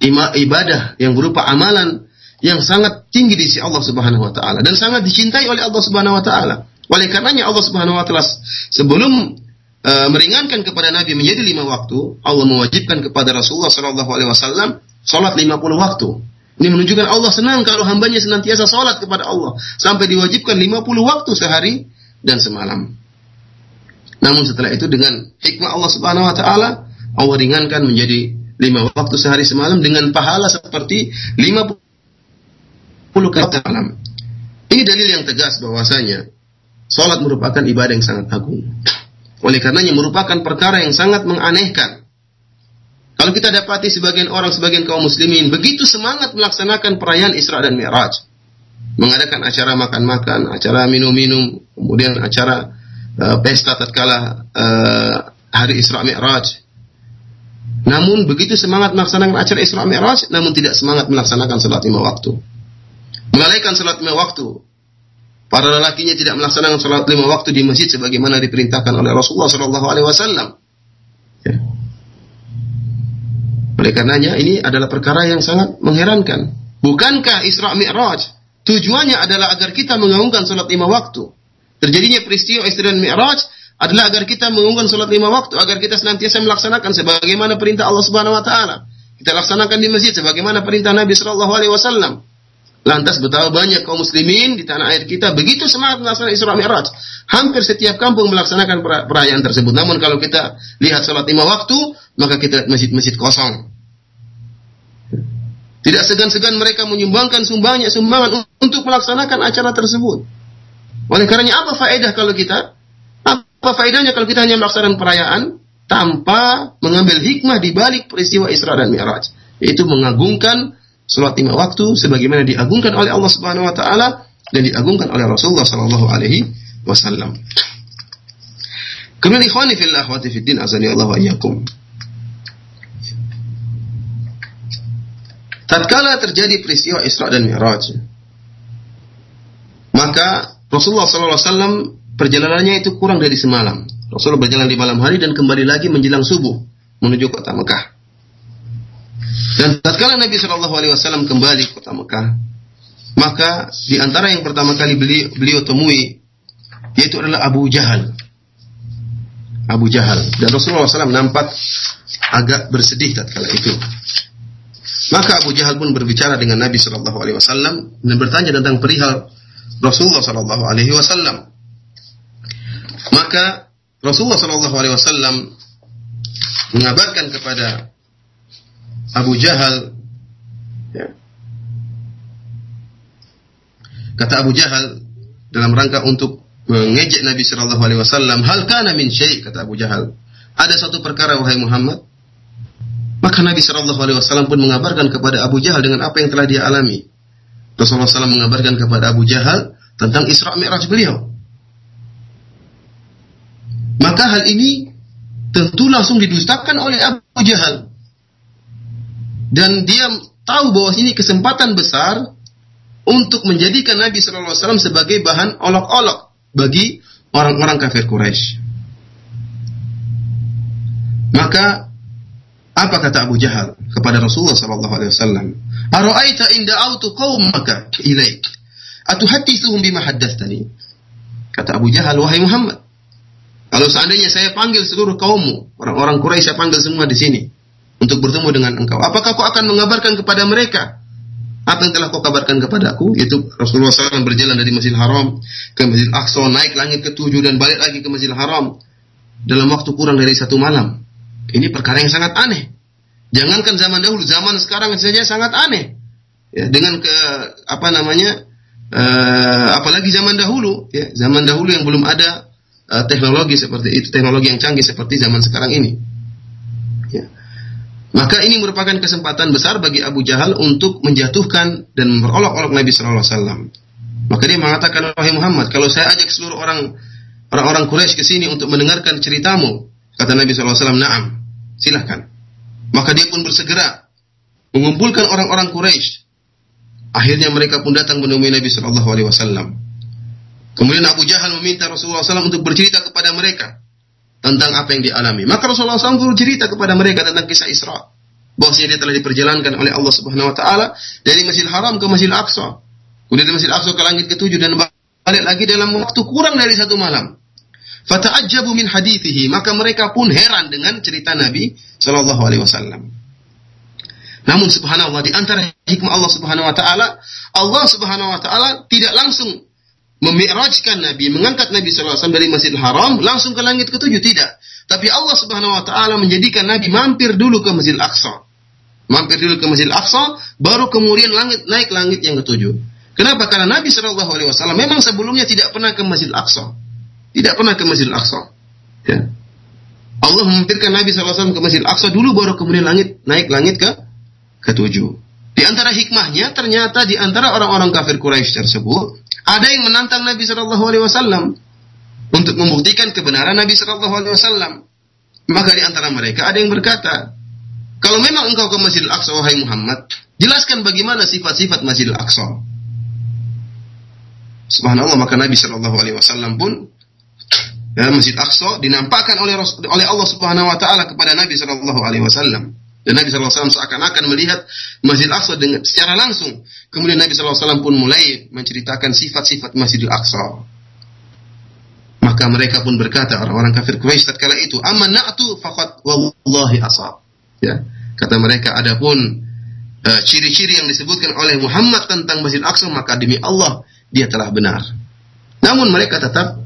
ibadah yang berupa amalan yang sangat tinggi di sisi Allah Subhanahu wa taala dan sangat dicintai oleh Allah Subhanahu wa taala. Oleh karenanya Allah Subhanahu wa taala sebelum uh, meringankan kepada Nabi menjadi lima waktu, Allah mewajibkan kepada Rasulullah Shallallahu alaihi wasallam salat 50 waktu. Ini menunjukkan Allah senang kalau hambanya senantiasa salat kepada Allah sampai diwajibkan 50 waktu sehari dan semalam. Namun setelah itu dengan hikmah Allah Subhanahu wa taala Allah ringankan menjadi lima waktu sehari semalam dengan pahala seperti lima puluh kali malam. Ini dalil yang tegas bahwasanya salat merupakan ibadah yang sangat agung. Oleh karenanya merupakan perkara yang sangat menganehkan. Kalau kita dapati sebagian orang, sebagian kaum muslimin begitu semangat melaksanakan perayaan Isra dan Mi'raj. Mengadakan acara makan-makan, acara minum-minum, kemudian acara uh, pesta tatkala uh, hari Isra Mi'raj. Namun begitu semangat melaksanakan acara Isra Mi'raj, namun tidak semangat melaksanakan salat lima waktu. Melalaikan salat lima waktu. Para lelakinya tidak melaksanakan salat lima waktu di masjid sebagaimana diperintahkan oleh Rasulullah Wasallam. Ya. Oleh karenanya ini adalah perkara yang sangat mengherankan. Bukankah Isra Mi'raj tujuannya adalah agar kita mengagungkan salat lima waktu? Terjadinya peristiwa Isra Mi'raj adalah agar kita mengumumkan sholat lima waktu, agar kita senantiasa melaksanakan sebagaimana perintah Allah Subhanahu Wa Taala. Kita laksanakan di masjid sebagaimana perintah Nabi Shallallahu Alaihi Wasallam. Lantas betapa banyak kaum muslimin di tanah air kita begitu semangat melaksanakan Isra Mi'raj. Hampir setiap kampung melaksanakan perayaan tersebut. Namun kalau kita lihat sholat lima waktu, maka kita masjid-masjid kosong. Tidak segan-segan mereka menyumbangkan sumbangan sumbangan untuk melaksanakan acara tersebut. Oleh karenanya apa faedah kalau kita apa faedahnya kalau kita hanya melaksanakan perayaan tanpa mengambil hikmah di balik peristiwa Isra dan Mi'raj? Yaitu mengagungkan sholat lima waktu sebagaimana diagungkan oleh Allah Subhanahu wa taala dan diagungkan oleh Rasulullah sallallahu alaihi wasallam. Kemudian ikhwani fil akhwati fid din azani Allah wa iyyakum. Tatkala terjadi peristiwa Isra dan Mi'raj, maka Rasulullah SAW perjalanannya itu kurang dari semalam. Rasulullah berjalan di malam hari dan kembali lagi menjelang subuh menuju kota Mekah. Dan tatkala Nabi Shallallahu Alaihi Wasallam kembali ke kota Mekah, maka di antara yang pertama kali beliau, beliau temui yaitu adalah Abu Jahal. Abu Jahal dan Rasulullah SAW nampak agak bersedih tatkala itu. Maka Abu Jahal pun berbicara dengan Nabi Shallallahu Alaihi Wasallam dan bertanya tentang perihal Rasulullah Shallallahu Alaihi Wasallam. Maka Rasulullah Shallallahu Alaihi Wasallam mengabarkan kepada Abu Jahal, ya, kata Abu Jahal dalam rangka untuk mengejek Nabi Shallallahu Alaihi Wasallam, hal kana min syai kata Abu Jahal. Ada satu perkara wahai Muhammad maka Nabi Shallallahu Alaihi Wasallam pun mengabarkan kepada Abu Jahal dengan apa yang telah dia alami. Rasulullah SAW mengabarkan kepada Abu Jahal tentang Isra Mi'raj beliau. Maka hal ini tentu langsung didustakan oleh Abu Jahal. Dan dia tahu bahwa ini kesempatan besar untuk menjadikan Nabi Shallallahu Alaihi Wasallam sebagai bahan olok-olok bagi orang-orang kafir Quraisy. Maka apa kata Abu Jahal kepada Rasulullah sallallahu alaihi wasallam? "Ara'aita in da'awtu qaumaka ilaik, atuhaddithuhum bima haddatsani?" Kata Abu Jahal, "Wahai Muhammad, kalau seandainya saya panggil seluruh kaummu, orang-orang Quraisy saya panggil semua di sini untuk bertemu dengan engkau, apakah kau akan mengabarkan kepada mereka apa yang telah kau kabarkan kepada aku? Itu Rasulullah SAW berjalan dari Masjidil Haram ke Masjidil Aqsa, naik langit ketujuh dan balik lagi ke Masjidil Haram dalam waktu kurang dari satu malam. Ini perkara yang sangat aneh. Jangankan zaman dahulu, zaman sekarang saja sangat aneh. Ya, dengan ke apa namanya? Uh, apalagi zaman dahulu, ya, zaman dahulu yang belum ada uh, teknologi seperti itu, teknologi yang canggih seperti zaman sekarang ini. Ya. Maka ini merupakan kesempatan besar bagi Abu Jahal untuk menjatuhkan dan memperolok-olok Nabi Shallallahu Alaihi Wasallam. Maka dia mengatakan, wahai Muhammad, kalau saya ajak seluruh orang orang-orang Quraisy ke sini untuk mendengarkan ceritamu, kata Nabi Shallallahu Alaihi Wasallam, naam silahkan. Maka dia pun bersegera mengumpulkan orang-orang Quraisy. Akhirnya mereka pun datang menemui Nabi Shallallahu Alaihi Wasallam. Kemudian Abu Jahal meminta Rasulullah SAW untuk bercerita kepada mereka tentang apa yang dialami. Maka Rasulullah SAW bercerita kepada mereka tentang kisah Isra. Bahwasanya dia telah diperjalankan oleh Allah Subhanahu Wa Taala dari Masjid Haram ke Masjid Aqsa. Kemudian dari Masjid Aqsa ke langit ketujuh dan balik lagi dalam waktu kurang dari satu malam. Fata'ajjabu min hadithihi, maka mereka pun heran dengan cerita Nabi wasallam. Namun subhanallah di antara hikmah Allah Subhanahu wa taala, Allah Subhanahu wa taala tidak langsung memi'rajkan Nabi, mengangkat Nabi wasallam dari Masjidil Haram langsung ke langit ketujuh tidak. Tapi Allah Subhanahu wa taala menjadikan Nabi mampir dulu ke Masjidil Aqsa. Mampir dulu ke Masjidil Aqsa, baru kemudian langit naik langit yang ketujuh. Kenapa? Karena Nabi Wasallam memang sebelumnya tidak pernah ke Masjidil Aqsa. Tidak pernah ke Masjidil Aqsa. Ya. Allah memampirkan Nabi SAW ke Masjidil Aqsa dulu baru kemudian langit naik langit ke ketujuh. Di antara hikmahnya ternyata di antara orang-orang kafir Quraisy tersebut ada yang menantang Nabi Shallallahu Alaihi Wasallam untuk membuktikan kebenaran Nabi Shallallahu Alaihi Wasallam. Maka di antara mereka ada yang berkata, kalau memang engkau ke Masjidil Aqsa wahai Muhammad, jelaskan bagaimana sifat-sifat Masjidil Aqsa. Subhanallah maka Nabi Shallallahu Alaihi Wasallam pun ya, Masjid Aqsa dinampakkan oleh oleh Allah Subhanahu wa taala kepada Nabi sallallahu alaihi wasallam. Dan Nabi sallallahu alaihi wasallam seakan-akan melihat Masjid Aqsa dengan secara langsung. Kemudian Nabi sallallahu alaihi wasallam pun mulai menceritakan sifat-sifat Masjidil Aqsa. Maka mereka pun berkata orang-orang kafir Quraisy tatkala itu, "Amma na'tu faqat wallahi asa." Ya, kata mereka adapun uh, ciri-ciri yang disebutkan oleh Muhammad tentang Masjid Aqsa maka demi Allah dia telah benar. Namun mereka tetap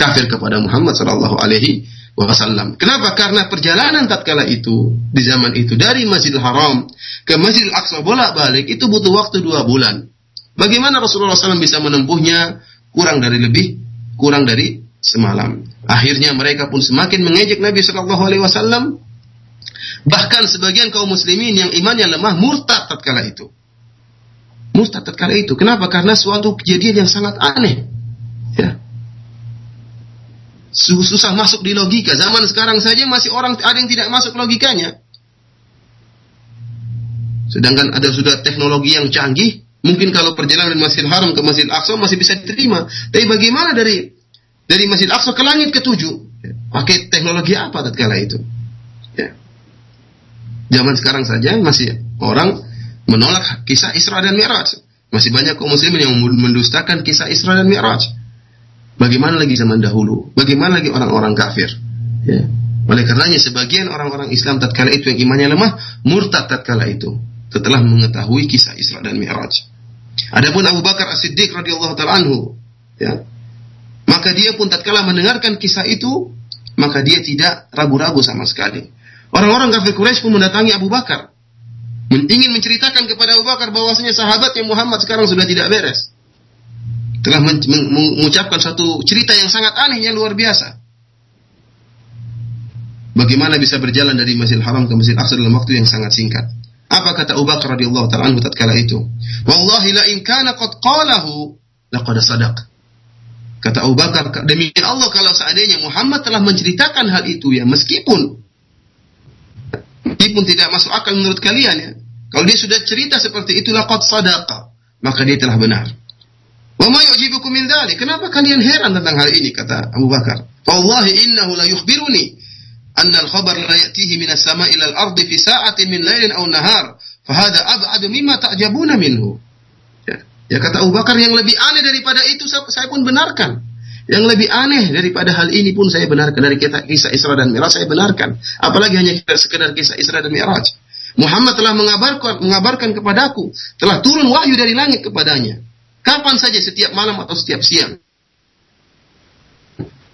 kafir kepada Muhammad Shallallahu Alaihi Wasallam. Kenapa? Karena perjalanan tatkala itu di zaman itu dari Masjidil Haram ke Masjidil Aqsa bolak-balik itu butuh waktu dua bulan. Bagaimana Rasulullah SAW bisa menempuhnya kurang dari lebih kurang dari semalam. Akhirnya mereka pun semakin mengejek Nabi Shallallahu Alaihi Wasallam. Bahkan sebagian kaum muslimin yang imannya lemah murtad tatkala itu. Murtad tatkala itu. Kenapa? Karena suatu kejadian yang sangat aneh. Susah masuk di logika. Zaman sekarang saja masih orang ada yang tidak masuk logikanya. Sedangkan ada sudah teknologi yang canggih, mungkin kalau perjalanan dari Masjidil Haram ke Masjid Aqsa masih bisa diterima. Tapi bagaimana dari dari Masjid Aqsa ke langit ketujuh? Pakai teknologi apa tatkala itu? Ya. Zaman sekarang saja masih orang menolak kisah Isra dan Mi'raj. Masih banyak kaum muslimin yang mendustakan kisah Isra dan Mi'raj. Bagaimana lagi zaman dahulu? Bagaimana lagi orang-orang kafir? Ya. Oleh karenanya sebagian orang-orang Islam tatkala itu yang imannya lemah murtad tatkala itu setelah mengetahui kisah Isra dan Mi'raj. Adapun Abu Bakar As-Siddiq radhiyallahu taala anhu, ya. Maka dia pun tatkala mendengarkan kisah itu, maka dia tidak ragu-ragu sama sekali. Orang-orang kafir Quraisy pun mendatangi Abu Bakar. Ingin menceritakan kepada Abu Bakar bahwasanya sahabatnya Muhammad sekarang sudah tidak beres. Telah mengucapkan satu cerita yang sangat aneh yang luar biasa. Bagaimana bisa berjalan dari Masjidil Haram ke Masjidil Aqsa dalam waktu yang sangat singkat? Apa kata Abu Bakar radhiyallahu taala anhu tatkala itu? Wallahi la in kana qad qalahu laqad sadaq. Kata Abu Bakar, demi Allah kalau seandainya Muhammad telah menceritakan hal itu ya meskipun meskipun tidak masuk akal menurut kalian ya. Kalau dia sudah cerita seperti itu laqad sadaqa, maka dia telah benar. Wa ma yu'jibukum? Kenapa kalian heran tentang hal ini kata Abu Bakar? Wallahi innahu la yukhbiruni anna al-khabar la ya'tihi min as-sama'i ila al-ardi fi sa'atin min laylin aw nahar. fa hadha ab'ad mimma ta'jabuna minhu. Ya. ya kata Abu Bakar yang lebih aneh daripada itu saya pun benarkan. Yang lebih aneh daripada hal ini pun saya benarkan dari kita kisah Isra dan Mi'raj saya benarkan. Apalagi hanya sekedar kisah Isra dan Mi'raj. Muhammad telah mengabarkan mengabarkan kepadaku, telah turun wahyu dari langit kepadanya kapan saja setiap malam atau setiap siang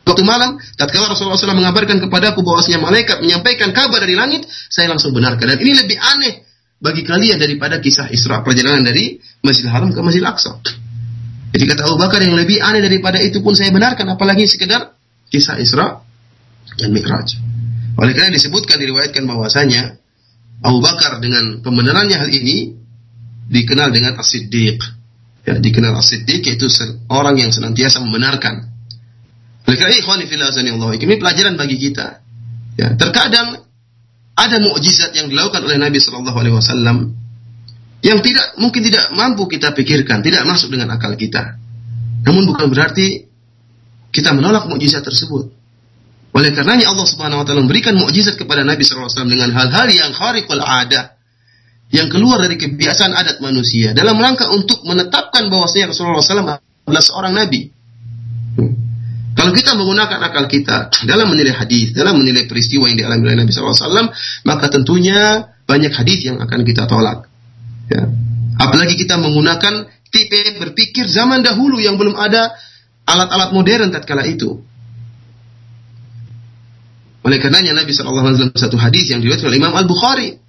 Waktu malam, tatkala Rasulullah SAW mengabarkan kepadaku bahwasanya malaikat menyampaikan kabar dari langit, saya langsung benarkan. Dan ini lebih aneh bagi kalian daripada kisah Isra perjalanan dari Masjidil Haram ke Masjidil Aqsa. Jadi kata Abu Bakar yang lebih aneh daripada itu pun saya benarkan, apalagi sekedar kisah Isra dan Mi'raj. Oleh karena disebutkan diriwayatkan bahwasanya Abu Bakar dengan pembenarannya hal ini dikenal dengan As-Siddiq. Ya, dikenal As-Siddiq yaitu orang yang senantiasa membenarkan oleh karena ini pelajaran bagi kita. Ya, terkadang ada mukjizat yang dilakukan oleh Nabi Shallallahu Alaihi Wasallam yang tidak mungkin tidak mampu kita pikirkan, tidak masuk dengan akal kita. Namun bukan berarti kita menolak mukjizat tersebut. Oleh karenanya Allah Subhanahu wa taala memberikan mukjizat kepada Nabi Shallallahu Alaihi Wasallam dengan hal-hal yang khariqul ada yang keluar dari kebiasaan adat manusia dalam rangka untuk menetapkan bahwasanya Rasulullah SAW adalah seorang nabi. Kalau kita menggunakan akal kita dalam menilai hadis, dalam menilai peristiwa yang dialami oleh Nabi SAW, maka tentunya banyak hadis yang akan kita tolak. Ya. Apalagi kita menggunakan tipe berpikir zaman dahulu yang belum ada alat-alat modern tatkala itu. Oleh karenanya Nabi SAW satu hadis yang diriwayatkan oleh Imam Al Bukhari,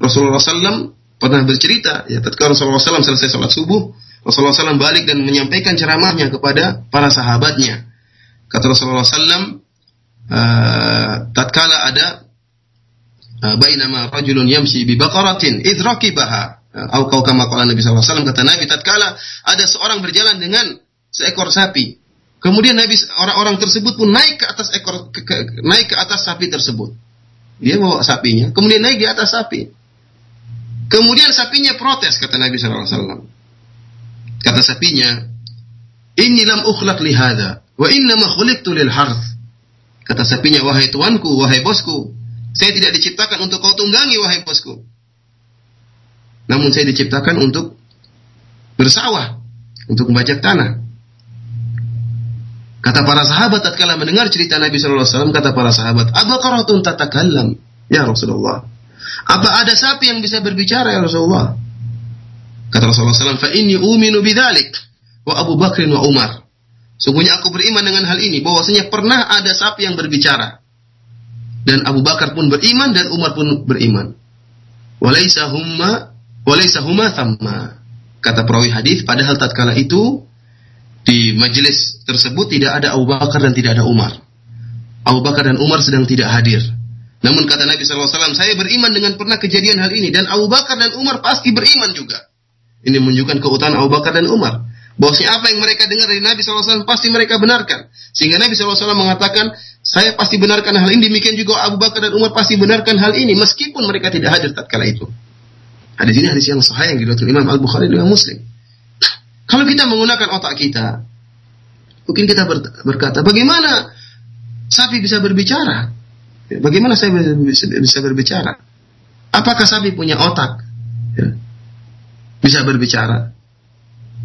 Rasulullah SAW pernah bercerita, ya tatkala Rasulullah SAW selesai sholat subuh, Rasulullah SAW balik dan menyampaikan ceramahnya kepada para sahabatnya. Kata Rasulullah SAW, uh, tatkala ada uh, bainama rajulun yamshi bi baqaratin idh raqibaha atau kau kama qala Nabi SAW kata Nabi tatkala ada seorang berjalan dengan seekor sapi kemudian Nabi orang-orang tersebut pun naik ke atas ekor ke, ke, naik ke atas sapi tersebut. Dia bawa sapinya kemudian naik di atas sapi kemudian sapinya protes kata Nabi SAW kata sapinya ini lam ukhlaq li hadha Wa inna ma khuliqtu lil harth. Kata sapinya, wahai tuanku, wahai bosku, saya tidak diciptakan untuk kau tunggangi, wahai bosku. Namun saya diciptakan untuk bersawah, untuk membajak tanah. Kata para sahabat tatkala mendengar cerita Nabi wasallam kata para sahabat, "Abaqaratun tatakallam?" Ya Rasulullah. Apa ada sapi yang bisa berbicara ya Rasulullah? Kata Rasulullah SAW, "Fa inni uminu bidzalik wa Abu Bakrin wa Umar." Sungguhnya aku beriman dengan hal ini, bahwasanya pernah ada sapi yang berbicara. Dan Abu Bakar pun beriman dan Umar pun beriman. Walaysa humma thamma. Kata perawi hadis padahal tatkala itu di majelis tersebut tidak ada Abu Bakar dan tidak ada Umar. Abu Bakar dan Umar sedang tidak hadir. Namun kata Nabi SAW, saya beriman dengan pernah kejadian hal ini. Dan Abu Bakar dan Umar pasti beriman juga. Ini menunjukkan keutamaan Abu Bakar dan Umar. Bahwasanya apa yang mereka dengar dari Nabi SAW pasti mereka benarkan. Sehingga Nabi SAW mengatakan, saya pasti benarkan hal ini. Demikian juga Abu Bakar dan Umar pasti benarkan hal ini. Meskipun mereka tidak hadir tatkala itu. Hadis ini hadis yang sahih yang diriwayatkan Imam Al Bukhari dan Muslim. Kalau kita menggunakan otak kita, mungkin kita berkata, bagaimana sapi bisa berbicara? Bagaimana saya bisa berbicara? Apakah sapi punya otak? Ya. Bisa berbicara?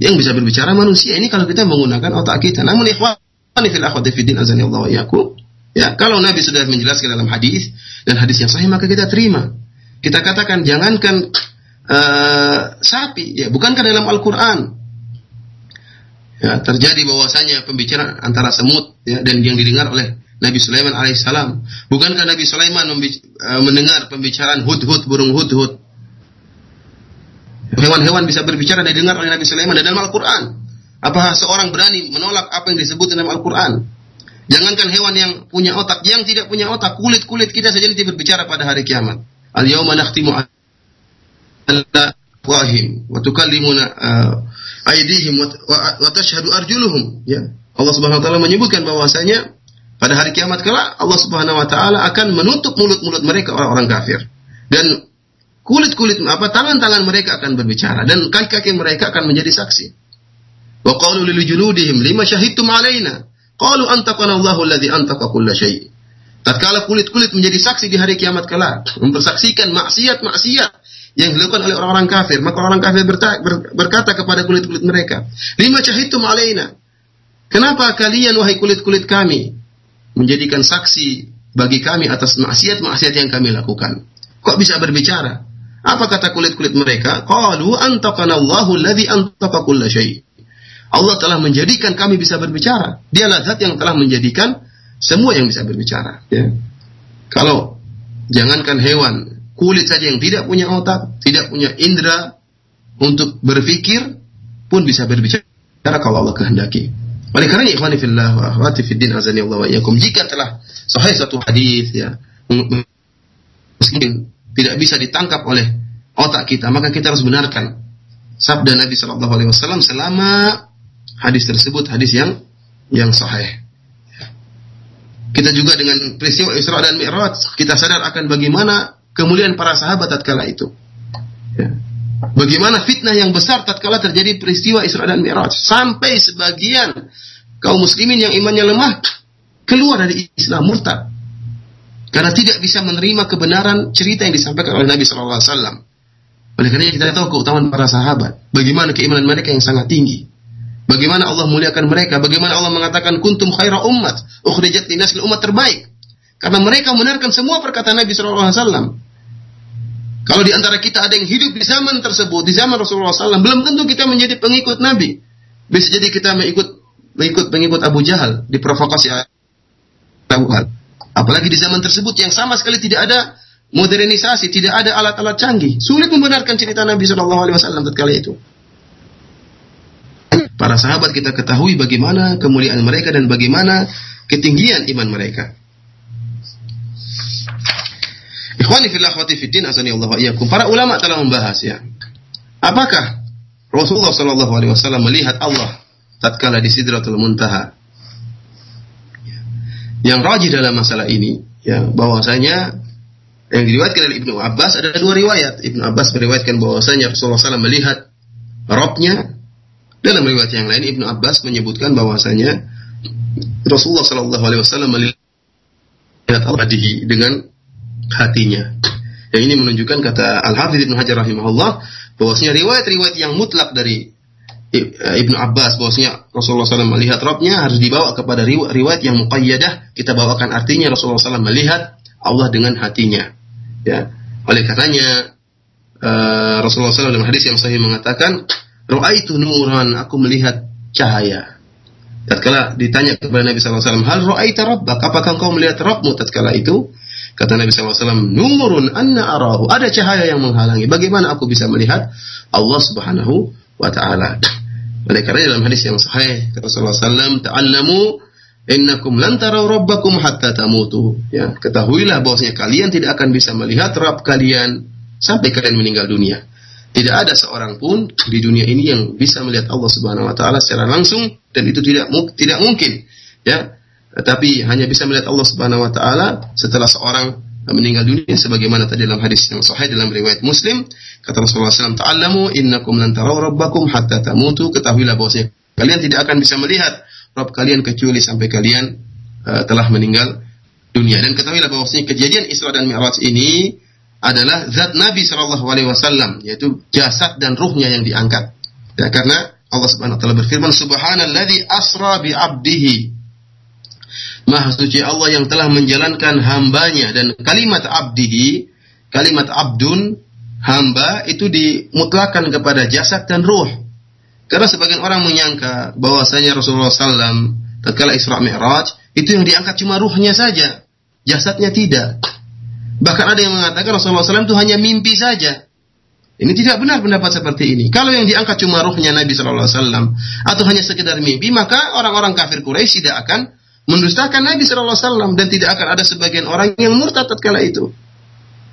Yang bisa berbicara manusia ini kalau kita menggunakan otak kita. Namun ikhwani fil akhwati fiddin azani Allah yakum. Ya, kalau Nabi sudah menjelaskan dalam hadis dan hadis yang sahih maka kita terima. Kita katakan jangankan uh, sapi, ya bukankah dalam Al-Qur'an ya, terjadi bahwasanya pembicaraan antara semut ya, dan yang didengar oleh Nabi Sulaiman alaihissalam. Bukankah Nabi Sulaiman uh, mendengar pembicaraan hud-hud burung hud-hud Hewan-hewan bisa berbicara dan didengar oleh Nabi Sulaiman dan dalam Al-Quran. Apa seorang berani menolak apa yang disebut dalam Al-Quran? Jangankan hewan yang punya otak, yang tidak punya otak, kulit-kulit kita saja nanti berbicara pada hari kiamat. Al-yawma nakhtimu ala wahim wa tukallimuna uh, aydihim wa tashhadu arjuluhum. Ya. Allah Subhanahu wa taala menyebutkan bahwasanya pada hari kiamat kelak Allah Subhanahu wa taala akan menutup mulut-mulut mereka orang-orang kafir. Dan kulit-kulit apa tangan-tangan mereka akan berbicara dan kaki-kaki mereka akan menjadi saksi. Wa qalu lil juludihim lima syahidtum alaina? Qalu antaqana Allahu alladhi antaqa kulla syai'. Tatkala kulit-kulit menjadi saksi di hari kiamat kelak, mempersaksikan maksiat-maksiat yang dilakukan oleh orang-orang kafir, maka orang kafir berkata kepada kulit-kulit mereka, "Lima syahidtum alaina?" Kenapa kalian wahai kulit-kulit kami menjadikan saksi bagi kami atas maksiat-maksiat yang kami lakukan? Kok bisa berbicara? Apa kata kulit-kulit mereka? Qalu antaqana Allahu alladhi antaqa kulla syai. Allah telah menjadikan kami bisa berbicara. Dialah zat yang telah menjadikan semua yang bisa berbicara, ya. Kalau jangankan hewan, kulit saja yang tidak punya otak, tidak punya indera untuk berpikir pun bisa berbicara kalau Allah kehendaki. Oleh karena ikhwani fillah wa akhwati fiddin azani Allah wa iyakum jika telah sahih satu hadis ya mungkin tidak bisa ditangkap oleh otak kita, maka kita harus benarkan sabda Nabi Shallallahu Alaihi Wasallam selama hadis tersebut hadis yang yang sahih. Kita juga dengan peristiwa Isra dan Mi'raj kita sadar akan bagaimana kemuliaan para sahabat tatkala itu. Bagaimana fitnah yang besar tatkala terjadi peristiwa Isra dan Mi'raj sampai sebagian kaum muslimin yang imannya lemah keluar dari Islam murtad karena tidak bisa menerima kebenaran cerita yang disampaikan oleh Nabi Shallallahu Alaihi Wasallam. Oleh karena kita tahu keutamaan para sahabat, bagaimana keimanan mereka yang sangat tinggi. Bagaimana Allah muliakan mereka, bagaimana Allah mengatakan kuntum khaira ummat, ukhrijat linas umat terbaik. Karena mereka membenarkan semua perkataan Nabi Shallallahu Alaihi Wasallam. Kalau di antara kita ada yang hidup di zaman tersebut, di zaman Rasulullah SAW, belum tentu kita menjadi pengikut Nabi. Bisa jadi kita mengikut mengikut pengikut Abu Jahal, diprovokasi Abu Jahal. Apalagi di zaman tersebut yang sama sekali tidak ada modernisasi, tidak ada alat-alat canggih. Sulit membenarkan cerita Nabi Shallallahu Alaihi Wasallam tatkala itu. Para sahabat kita ketahui bagaimana kemuliaan mereka dan bagaimana ketinggian iman mereka. Ikhwani fillah akhwati fiddin asani Allah wa Para ulama telah membahas ya. Apakah Rasulullah Shallallahu alaihi wasallam melihat Allah tatkala di Sidratul Muntaha? Yang rajih dalam masalah ini ya bahwasanya yang diriwayatkan dari Ibnu Abbas ada dua riwayat. Ibnu Abbas meriwayatkan bahwasanya Rasulullah SAW melihat robnya. Dalam riwayat yang lain Ibnu Abbas menyebutkan bahwasanya Rasulullah SAW melihat Allah dengan hatinya. Yang ini menunjukkan kata Al Hafidh Ibnu Hajar rahimahullah bahwasanya riwayat-riwayat yang mutlak dari Eh, Ibnu Abbas bahwasanya Rasulullah SAW melihat Robnya harus dibawa kepada riwayat yang muqayyadah kita bawakan artinya Rasulullah SAW melihat Allah dengan hatinya. Ya. Oleh karenanya uh, Rasulullah SAW dalam hadis yang sahih mengatakan Ra'aitu nuran aku melihat cahaya. Tatkala ditanya kepada Nabi SAW hal ra'aita rabbak? Apakah engkau melihat Rabbmu tatkala itu kata Nabi SAW nurun anna arahu ada cahaya yang menghalangi bagaimana aku bisa melihat Allah Subhanahu wa taala oleh karena dalam hadis yang sahih kata Rasulullah SAW, ta'allamu innakum lan tarau rabbakum hatta tamutu. Ya, ketahuilah bahwasanya kalian tidak akan bisa melihat Rabb kalian sampai kalian meninggal dunia. Tidak ada seorang pun di dunia ini yang bisa melihat Allah Subhanahu wa taala secara langsung dan itu tidak tidak mungkin ya. Tetapi hanya bisa melihat Allah Subhanahu wa taala setelah seorang meninggal dunia sebagaimana tadi dalam hadis yang sahih dalam riwayat Muslim kata Rasulullah SAW ta'allamu innakum lan taraw rabbakum hatta tamutu. Ketahuilah bahwasanya kalian tidak akan bisa melihat Rabb kalian kecuali sampai kalian uh, telah meninggal dunia. Dan ketahuilah bahwasanya kejadian Isra dan Mi'raj ini adalah zat Nabi Alaihi Wasallam yaitu jasad dan ruhnya yang diangkat. Ya karena Allah Subhanahu Wa Taala berfirman Subhanalladzi asra bi abdihi Maha suci Allah yang telah menjalankan hambanya dan kalimat abdihi kalimat abdun hamba itu dimutlakan kepada jasad dan ruh karena sebagian orang menyangka bahwasanya Rasulullah SAW tatkala Isra Mi'raj itu yang diangkat cuma ruhnya saja, jasadnya tidak. Bahkan ada yang mengatakan Rasulullah SAW itu hanya mimpi saja. Ini tidak benar pendapat seperti ini. Kalau yang diangkat cuma ruhnya Nabi Wasallam atau hanya sekedar mimpi, maka orang-orang kafir Quraisy tidak akan mendustakan Nabi Shallallahu Alaihi Wasallam dan tidak akan ada sebagian orang yang murtad tatkala itu.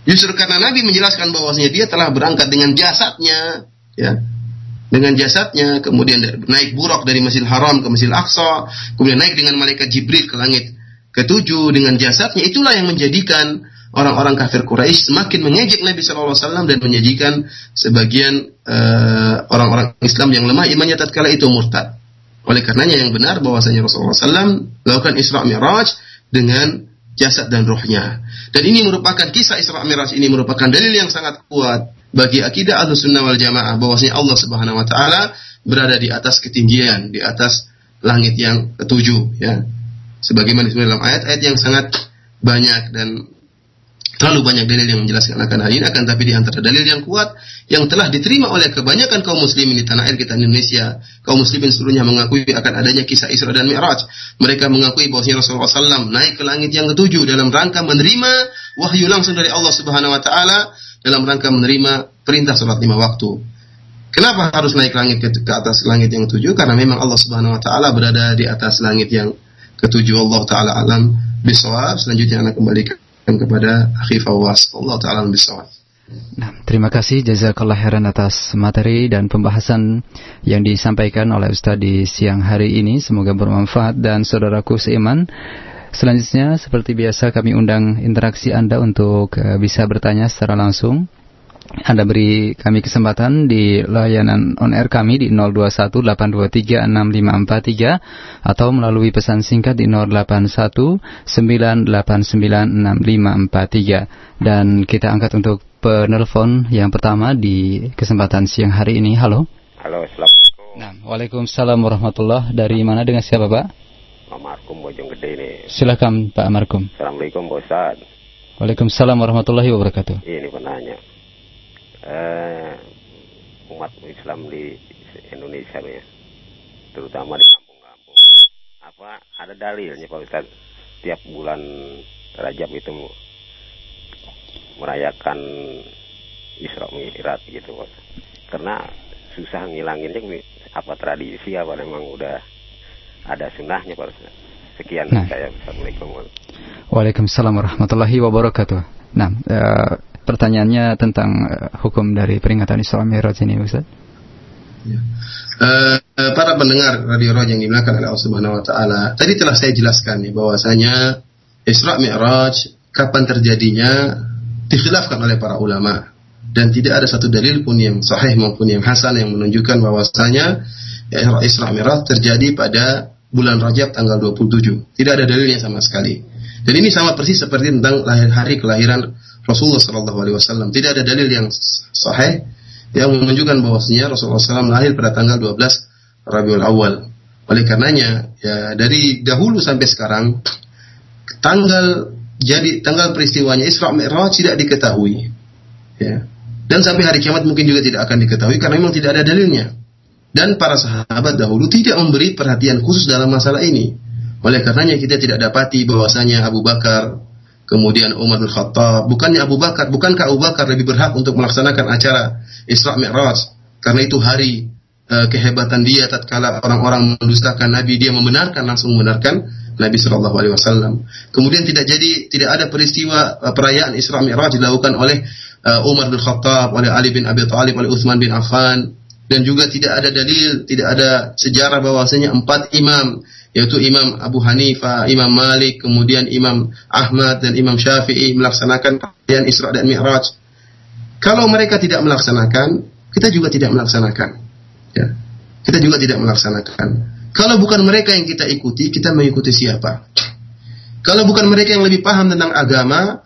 Justru karena Nabi menjelaskan bahwasanya dia telah berangkat dengan jasadnya, ya, dengan jasadnya, kemudian naik buruk dari Masjidil Haram ke Masjidil Aqsa, kemudian naik dengan malaikat Jibril ke langit ketujuh dengan jasadnya, itulah yang menjadikan orang-orang kafir Quraisy semakin mengejek Nabi Shallallahu Alaihi Wasallam dan menyajikan sebagian uh, orang-orang Islam yang lemah imannya tatkala itu murtad. Oleh karenanya yang benar bahwasanya Rasulullah SAW melakukan Isra Mi'raj dengan jasad dan rohnya. Dan ini merupakan kisah Isra Mi'raj ini merupakan dalil yang sangat kuat bagi akidah Ahlus Sunnah wal Jamaah bahwasanya Allah Subhanahu wa taala berada di atas ketinggian, di atas langit yang ketujuh ya. Sebagaimana disebut dalam ayat-ayat yang sangat banyak dan terlalu banyak dalil yang menjelaskan akan hal ini akan tapi di antara dalil yang kuat yang telah diterima oleh kebanyakan kaum muslimin di tanah air kita Indonesia kaum muslimin seluruhnya mengakui akan adanya kisah Isra dan Mi'raj mereka mengakui bahwa Rasulullah SAW naik ke langit yang ketujuh dalam rangka menerima wahyu langsung dari Allah Subhanahu Wa Taala dalam rangka menerima perintah sholat lima waktu. Kenapa harus naik langit ke, ke atas langit yang ketujuh? Karena memang Allah Subhanahu wa taala berada di atas langit yang ketujuh. Allah taala alam bisawab. Selanjutnya anak kembalikan kepada akhi Fawwas. Allah taala bisawab. Nah, terima kasih jazakallah khairan atas materi dan pembahasan yang disampaikan oleh Ustaz di siang hari ini. Semoga bermanfaat dan saudaraku seiman Selanjutnya, seperti biasa kami undang interaksi Anda untuk uh, bisa bertanya secara langsung. Anda beri kami kesempatan di layanan on air kami di 0218236543 atau melalui pesan singkat di 0819896543 dan kita angkat untuk penelpon yang pertama di kesempatan siang hari ini. Halo. Halo, Assalamualaikum. Nah, Waalaikumsalam warahmatullah. Dari mana dengan siapa, Pak? Markum Bojong Gede ini. Silakan Pak Markum. Assalamualaikum Pak Ustaz. Waalaikumsalam warahmatullahi wabarakatuh. Ini penanya. Eh, umat Islam di Indonesia nih, terutama di kampung-kampung. Apa ada dalilnya Pak Ustaz? Tiap bulan Rajab itu merayakan Isra Mi'raj gitu Pak. Karena susah ngilanginnya apa tradisi apa memang udah ada sunnahnya Pak Ustaz. Sekian nah. saya. Assalamualaikum Waalaikumsalam warahmatullahi wabarakatuh. Nah, e, pertanyaannya tentang e, hukum dari peringatan Isra Mi'raj ini Ustaz. Ya. E, para pendengar Radio Raj yang dimuliakan oleh Allah Subhanahu wa taala, tadi telah saya jelaskan ya bahwasanya Isra Mi'raj kapan terjadinya dikhilafkan oleh para ulama dan tidak ada satu dalil pun yang sahih maupun yang hasan yang menunjukkan bahwasanya Isra Mi'raj terjadi pada bulan Rajab tanggal 27. Tidak ada dalilnya sama sekali. Dan ini sama persis seperti tentang lahir hari kelahiran Rasulullah Shallallahu Alaihi Wasallam. Tidak ada dalil yang sahih yang menunjukkan bahwasanya Rasulullah SAW lahir pada tanggal 12 Rabiul Awal. Oleh karenanya, ya dari dahulu sampai sekarang tanggal jadi tanggal peristiwanya Isra Mi'raj tidak diketahui. Ya. Dan sampai hari kiamat mungkin juga tidak akan diketahui karena memang tidak ada dalilnya. Dan para sahabat dahulu tidak memberi perhatian khusus dalam masalah ini. Oleh karenanya kita tidak dapati bahwasanya Abu Bakar, kemudian Umar bin Khattab, bukannya Abu Bakar, bukankah Abu Bakar lebih berhak untuk melaksanakan acara Isra Mi'raj? Karena itu hari uh, kehebatan dia tatkala orang-orang mendustakan Nabi, dia membenarkan langsung membenarkan Nabi Shallallahu Alaihi Wasallam. Kemudian tidak jadi tidak ada peristiwa uh, perayaan Isra Mi'raj dilakukan oleh uh, Umar bin Khattab, oleh Ali bin Abi Thalib, oleh Utsman bin Affan, dan juga tidak ada dalil, tidak ada sejarah bahwasanya empat imam yaitu Imam Abu Hanifah, Imam Malik, kemudian Imam Ahmad dan Imam Syafi'i melaksanakan perayaan Isra dan Mi'raj. Kalau mereka tidak melaksanakan, kita juga tidak melaksanakan. Ya. Kita juga tidak melaksanakan. Kalau bukan mereka yang kita ikuti, kita mengikuti siapa? Kalau bukan mereka yang lebih paham tentang agama,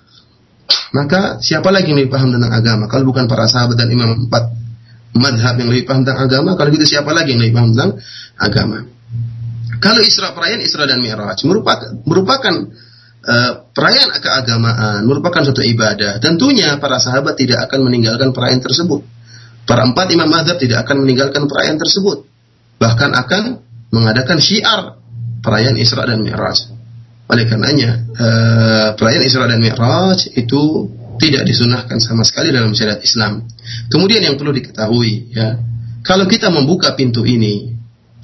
maka siapa lagi yang lebih paham tentang agama? Kalau bukan para sahabat dan imam empat madhab yang lebih paham tentang agama, kalau gitu siapa lagi yang lebih paham tentang agama? Kalau Isra perayaan Isra dan Mi'raj merupakan merupakan uh, perayaan keagamaan, merupakan suatu ibadah. Tentunya para sahabat tidak akan meninggalkan perayaan tersebut. Para empat imam madhab tidak akan meninggalkan perayaan tersebut. Bahkan akan mengadakan syiar perayaan Isra dan Mi'raj. Oleh karenanya, uh, perayaan Isra dan Mi'raj itu tidak disunahkan sama sekali dalam syariat Islam. Kemudian yang perlu diketahui, ya, kalau kita membuka pintu ini,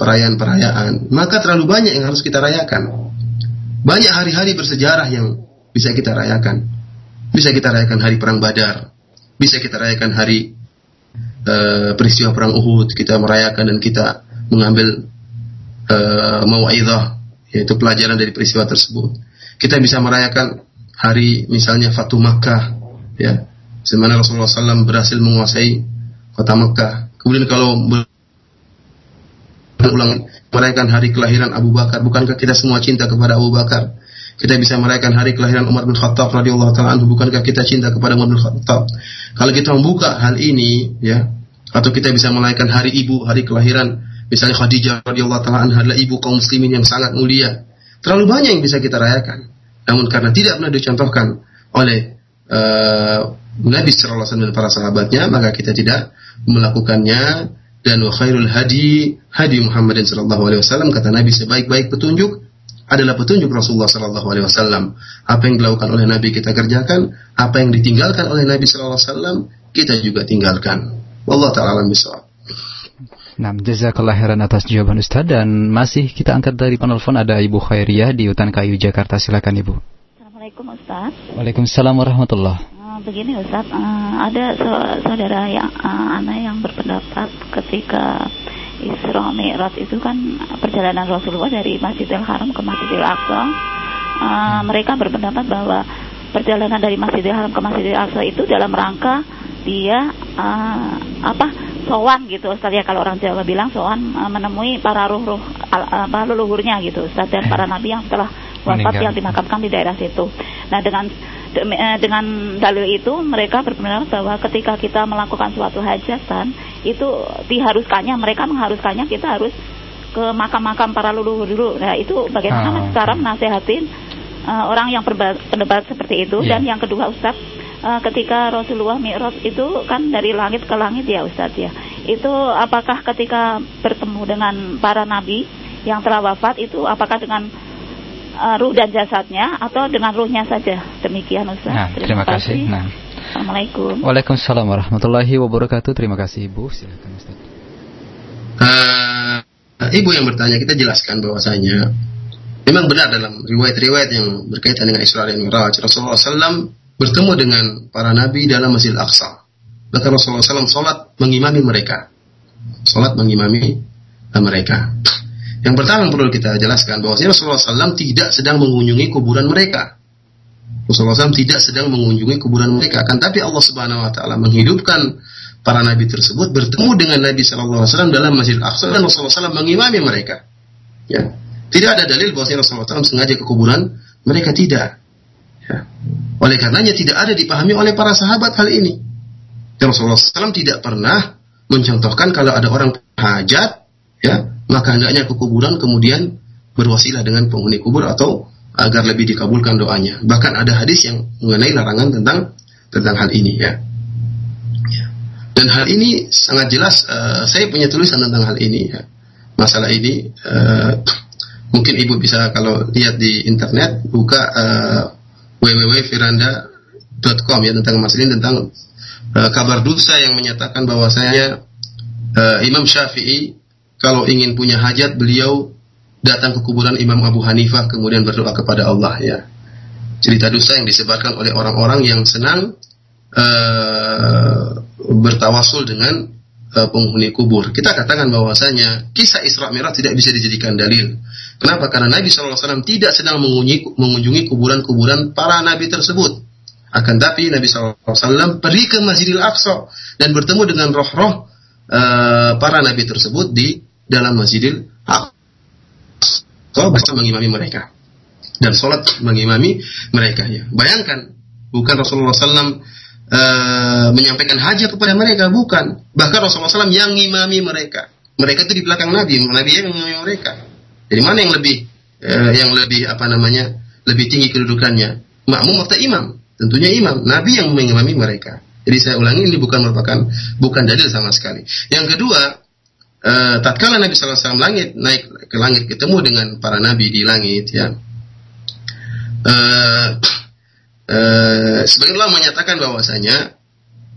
perayaan-perayaan, maka terlalu banyak yang harus kita rayakan. Banyak hari-hari bersejarah yang bisa kita rayakan. Bisa kita rayakan hari perang Badar, bisa kita rayakan hari uh, peristiwa perang Uhud, kita merayakan dan kita mengambil uh, mau'izah yaitu pelajaran dari peristiwa tersebut. Kita bisa merayakan hari misalnya Fatu Makkah ya. Semana Rasulullah SAW berhasil menguasai kota Makkah. Kemudian kalau ulang merayakan hari kelahiran Abu Bakar, bukankah kita semua cinta kepada Abu Bakar? Kita bisa merayakan hari kelahiran Umar bin Khattab radhiyallahu taala bukankah kita cinta kepada Umar bin Khattab? Kalau kita membuka hal ini ya, atau kita bisa merayakan hari ibu, hari kelahiran Misalnya Khadijah radhiyallahu taala adalah ibu kaum muslimin yang sangat mulia. Terlalu banyak yang bisa kita rayakan. Namun karena tidak pernah dicontohkan oleh uh, Nabi sallallahu alaihi wasallam para sahabatnya, maka kita tidak melakukannya dan wa khairul hadi hadi Muhammad sallallahu alaihi wasallam kata Nabi sebaik-baik petunjuk adalah petunjuk Rasulullah sallallahu alaihi wasallam. Apa yang dilakukan oleh Nabi kita kerjakan, apa yang ditinggalkan oleh Nabi sallallahu alaihi wasallam kita juga tinggalkan. Wallahu taala alam bisawab. Nah, jazakallah khairan atas jawaban Ustaz dan masih kita angkat dari penelpon ada Ibu Khairiyah di Hutan Kayu Jakarta. Silakan Ibu. Assalamualaikum Ustaz. Waalaikumsalam warahmatullah. Uh, begini Ustaz, uh, ada saudara yang uh, anak yang berpendapat ketika Isra Mi'raj itu kan perjalanan Rasulullah dari Masjidil Haram ke Masjidil Aqsa. Uh, mereka berpendapat bahwa perjalanan dari Masjidil Haram ke Masjidil Aqsa itu dalam rangka dia uh, apa sowan gitu Ustaz ya kalau orang Jawa bilang sowan uh, menemui para ruh-ruh apa leluhurnya gitu Ustaz dan para nabi yang setelah wafat yang dimakamkan di daerah situ. Nah dengan eh, dengan dalil itu mereka berpendapat bahwa ketika kita melakukan suatu hajatan itu diharuskannya mereka mengharuskannya kita harus ke makam-makam para leluhur dulu. Nah itu bagaimana oh. sekarang nasihatin uh, orang yang berpendapat seperti itu yeah. dan yang kedua Ustaz uh, ketika Rasulullah Mi'raj itu kan dari langit ke langit ya Ustadz ya. Itu apakah ketika bertemu dengan para nabi yang telah wafat itu apakah dengan uh, ruh dan jasadnya atau dengan ruhnya saja? Demikian Ustaz. Nah, terima, terima kasih. kasih. Nah. Assalamualaikum. Waalaikumsalam warahmatullahi wabarakatuh. Terima kasih Ibu. Silakan Ustaz. Uh, Ibu yang bertanya kita jelaskan bahwasanya memang benar dalam riwayat-riwayat yang berkaitan dengan Isra dan Mi'raj Rasulullah SAW bertemu dengan para nabi dalam Masjid Aqsa. Bahkan Rasulullah SAW sholat mengimami mereka. Sholat mengimami mereka. Yang pertama yang perlu kita jelaskan bahwa Rasulullah SAW tidak sedang mengunjungi kuburan mereka. Rasulullah SAW tidak sedang mengunjungi kuburan mereka. Kan tapi Allah Subhanahu Wa Taala menghidupkan para nabi tersebut bertemu dengan Nabi Shallallahu Alaihi Wasallam dalam Masjid Aqsa dan Rasulullah SAW mengimami mereka. Ya. Tidak ada dalil bahwa Rasulullah SAW sengaja ke kuburan mereka tidak. Ya. Oleh karenanya tidak ada dipahami oleh para sahabat hal ini. Rasulullah SAW tidak pernah mencontohkan kalau ada orang hajat, ya maka hendaknya ke kuburan kemudian berwasilah dengan penghuni kubur atau agar lebih dikabulkan doanya. Bahkan ada hadis yang mengenai larangan tentang tentang hal ini ya. ya. Dan hal ini sangat jelas uh, saya punya tulisan tentang hal ini ya. Masalah ini uh, mungkin ibu bisa kalau lihat di internet buka uh, www.firanda.com ya tentang masalah ini tentang uh, kabar dusta yang menyatakan bahwasanya uh, Imam Syafi'i kalau ingin punya hajat beliau datang ke kuburan Imam Abu Hanifah kemudian berdoa kepada Allah ya. Cerita dosa yang disebarkan oleh orang-orang yang senang uh, bertawasul dengan uh, penghuni kubur. Kita katakan bahwasanya kisah Isra Mi'raj tidak bisa dijadikan dalil. Kenapa? Karena Nabi SAW tidak sedang mengunjungi, mengunjungi kuburan-kuburan para nabi tersebut. Akan tapi Nabi SAW pergi ke Masjidil Aqsa dan bertemu dengan roh-roh uh, para nabi tersebut di dalam Masjidil Aqsa bisa mengimami mereka dan sholat mengimami mereka ya. Bayangkan, bukan Rasulullah SAW uh, eh, menyampaikan hajat kepada mereka, bukan. Bahkan Rasulullah SAW yang mengimami mereka. Mereka itu di belakang Nabi, Nabi yang mengimami mereka. Jadi mana yang lebih uh, yang lebih apa namanya lebih tinggi kedudukannya? Makmum atau imam? Tentunya imam. Nabi yang mengimami mereka. Jadi saya ulangi ini bukan merupakan bukan dalil sama sekali. Yang kedua, uh, tatkala Nabi SAW langit naik ke langit ketemu dengan para nabi di langit ya. Uh, uh, menyatakan bahwasanya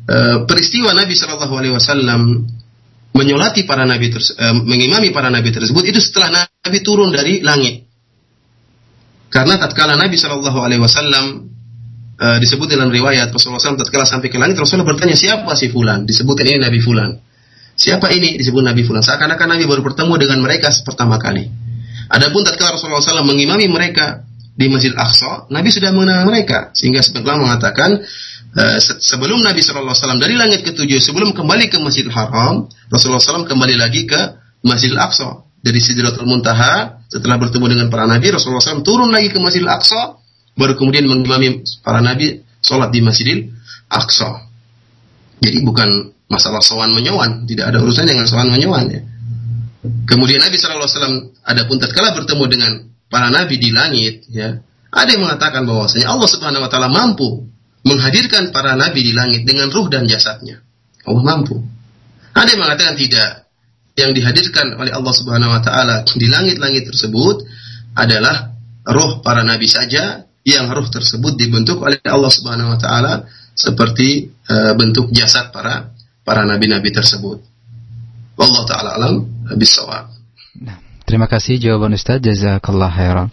uh, peristiwa Nabi Shallallahu Alaihi Wasallam menyolati para nabi terus, uh, mengimami para nabi tersebut itu setelah Nabi turun dari langit. Karena tatkala Nabi Shallallahu Alaihi Wasallam disebut dalam riwayat Rasulullah SAW tatkala sampai ke langit Rasulullah bertanya siapa si Fulan? Disebutkan ini Nabi Fulan Siapa ini disebut Nabi Fulan? Seakan-akan Nabi baru bertemu dengan mereka pertama kali. Adapun tatkala Rasulullah SAW mengimami mereka di Masjid Aqsa, Nabi sudah mengenal mereka. Sehingga sebagian mengatakan uh, sebelum Nabi SAW dari langit ketujuh, sebelum kembali ke Masjidil Haram, Rasulullah SAW kembali lagi ke Masjidil Aqsa. Dari Sidratul Muntaha, setelah bertemu dengan para Nabi, Rasulullah SAW turun lagi ke Masjidil Aqsa, baru kemudian mengimami para Nabi sholat di Masjidil Aqsa. Jadi bukan masalah sowan menyowan, tidak ada urusan dengan sowan menyowan ya. Kemudian Nabi Alaihi Wasallam adapun tatkala bertemu dengan para nabi di langit, ya, ada yang mengatakan bahwasanya Allah Subhanahu Wa Taala mampu menghadirkan para nabi di langit dengan ruh dan jasadnya. Allah mampu. Ada yang mengatakan tidak. Yang dihadirkan oleh Allah Subhanahu Wa Taala di langit-langit tersebut adalah roh para nabi saja yang roh tersebut dibentuk oleh Allah Subhanahu Wa Taala seperti uh, bentuk jasad para para nabi-nabi tersebut. Allah taala alam bisawab. Nah, terima kasih jawaban Ustaz jazakallah khairan.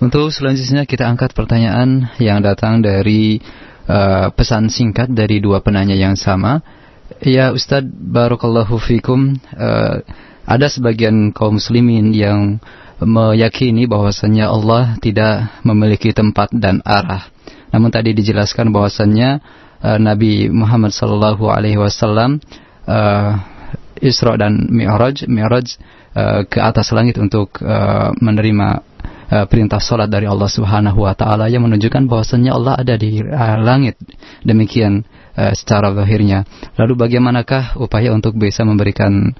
Untuk selanjutnya kita angkat pertanyaan yang datang dari uh, pesan singkat dari dua penanya yang sama. Ya Ustadz Barakallahu Fikum uh, Ada sebagian kaum muslimin yang meyakini bahwasannya Allah tidak memiliki tempat dan arah Namun tadi dijelaskan bahwasannya uh, Nabi Muhammad sallallahu alaihi wasallam uh, Isra dan Mi'raj, Mi'raj uh, ke atas langit untuk uh, menerima uh, perintah salat dari Allah Subhanahu wa taala yang menunjukkan bahwasannya Allah ada di uh, langit. Demikian uh, secara zahirnya. Lalu bagaimanakah upaya untuk bisa memberikan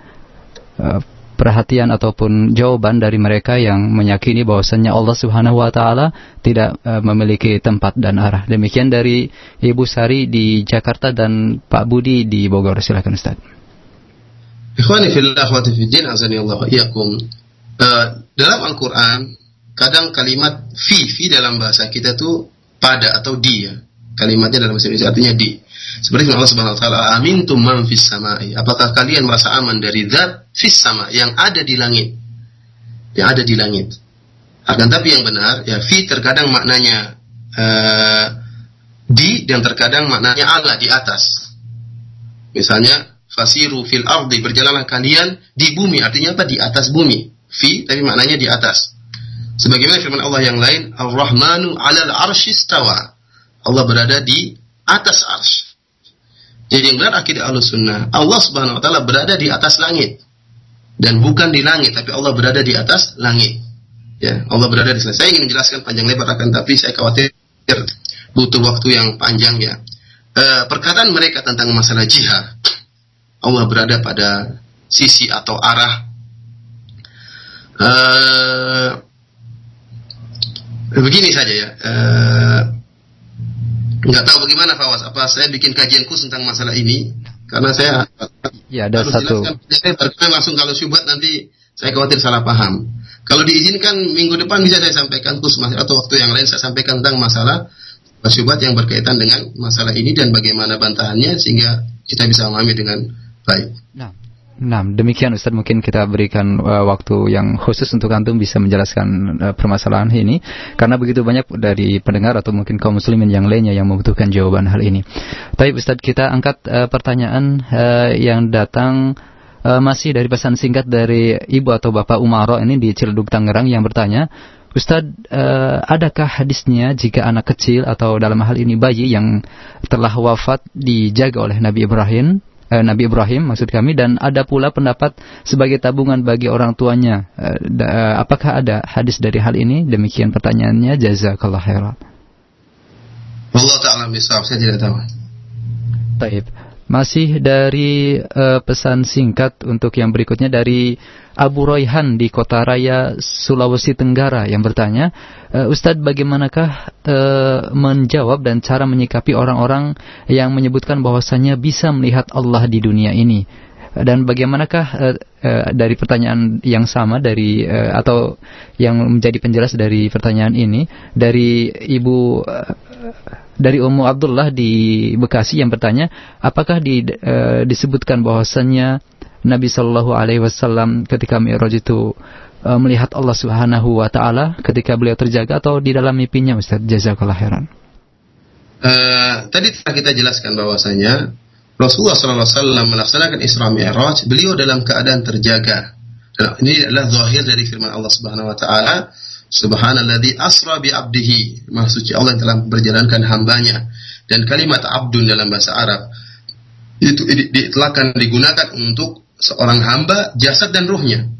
uh, perhatian ataupun jawaban dari mereka yang meyakini bahwasannya Allah Subhanahu wa taala tidak uh, memiliki tempat dan arah. Demikian dari Ibu Sari di Jakarta dan Pak Budi di Bogor. Silakan Ustaz. Ikhwani fillah wa fiddin azani Allah iyakum. Uh, dalam Al-Qur'an kadang kalimat fi fi dalam bahasa kita tuh pada atau dia. Kalimatnya dalam bahasa Indonesia artinya di. Seperti Allah Subhanahu wa taala, "Amintum man fis samai." Apakah kalian merasa aman dari zat fis sama yang ada di langit? Yang ada di langit. Akan tapi yang benar, ya fi terkadang maknanya uh, di dan terkadang maknanya Allah di atas. Misalnya, fasiru fil ardi berjalanlah kalian di bumi artinya apa? Di atas bumi. Fi tapi maknanya di atas. Sebagaimana firman Allah yang lain, Ar-Rahmanu 'alal arsyistawa. Allah berada di atas arsy. Jadi yang benar akidah sunnah Allah Subhanahu wa taala berada di atas langit. Dan bukan di langit, tapi Allah berada di atas langit. Ya, Allah berada di sana. Saya ingin menjelaskan panjang lebar akan tapi saya khawatir butuh waktu yang panjang ya. E, perkataan mereka tentang masalah jihad, Allah berada pada sisi atau arah e, begini saja ya. E, nggak tahu bagaimana Fawas. Apa saya bikin kajian khusus tentang masalah ini? Karena saya ya ada satu. saya langsung kalau syubhat nanti saya khawatir salah paham. Kalau diizinkan minggu depan bisa saya sampaikan khusus atau waktu yang lain saya sampaikan tentang masalah syubhat yang berkaitan dengan masalah ini dan bagaimana bantahannya sehingga kita bisa memahami dengan baik. Nah, Nah, demikian Ustaz mungkin kita berikan uh, waktu yang khusus untuk antum bisa menjelaskan uh, permasalahan ini karena begitu banyak dari pendengar atau mungkin kaum muslimin yang lainnya yang membutuhkan jawaban hal ini. Tapi Ustaz kita angkat uh, pertanyaan uh, yang datang uh, masih dari pesan singkat dari Ibu atau Bapak Umaro ini di Ciledug Tangerang yang bertanya, Ustadz, uh, adakah hadisnya jika anak kecil atau dalam hal ini bayi yang telah wafat dijaga oleh Nabi Ibrahim eh, Nabi Ibrahim maksud kami dan ada pula pendapat sebagai tabungan bagi orang tuanya. Eh, da, eh, apakah ada hadis dari hal ini? Demikian pertanyaannya. Jazakallah khairan. Allah taala misal saya tidak tahu. Taib. Masih dari uh, pesan singkat untuk yang berikutnya dari Abu Royhan di Kota Raya Sulawesi Tenggara yang bertanya, uh, Ustadz bagaimanakah uh, menjawab dan cara menyikapi orang-orang yang menyebutkan bahwasanya bisa melihat Allah di dunia ini? Dan bagaimanakah uh, uh, dari pertanyaan yang sama dari uh, atau yang menjadi penjelas dari pertanyaan ini dari Ibu uh, dari Ummu Abdullah di Bekasi yang bertanya, apakah di, e, disebutkan bahwasannya Nabi Shallallahu Alaihi Wasallam ketika Mi'raj itu e, melihat Allah Subhanahu Wa Taala ketika beliau terjaga atau di dalam mimpinya Ustaz Jazakallah khairan. Uh, tadi telah kita jelaskan bahwasanya Rasulullah SAW melaksanakan Isra Mi'raj, beliau dalam keadaan terjaga. Ini adalah zahir dari firman Allah Subhanahu Wa Taala Subhanalladzi asra bi abdihi. Suci Allah yang telah berjalankan hambanya. Dan kalimat abdun dalam bahasa Arab itu diitlakan digunakan untuk seorang hamba jasad dan ruhnya.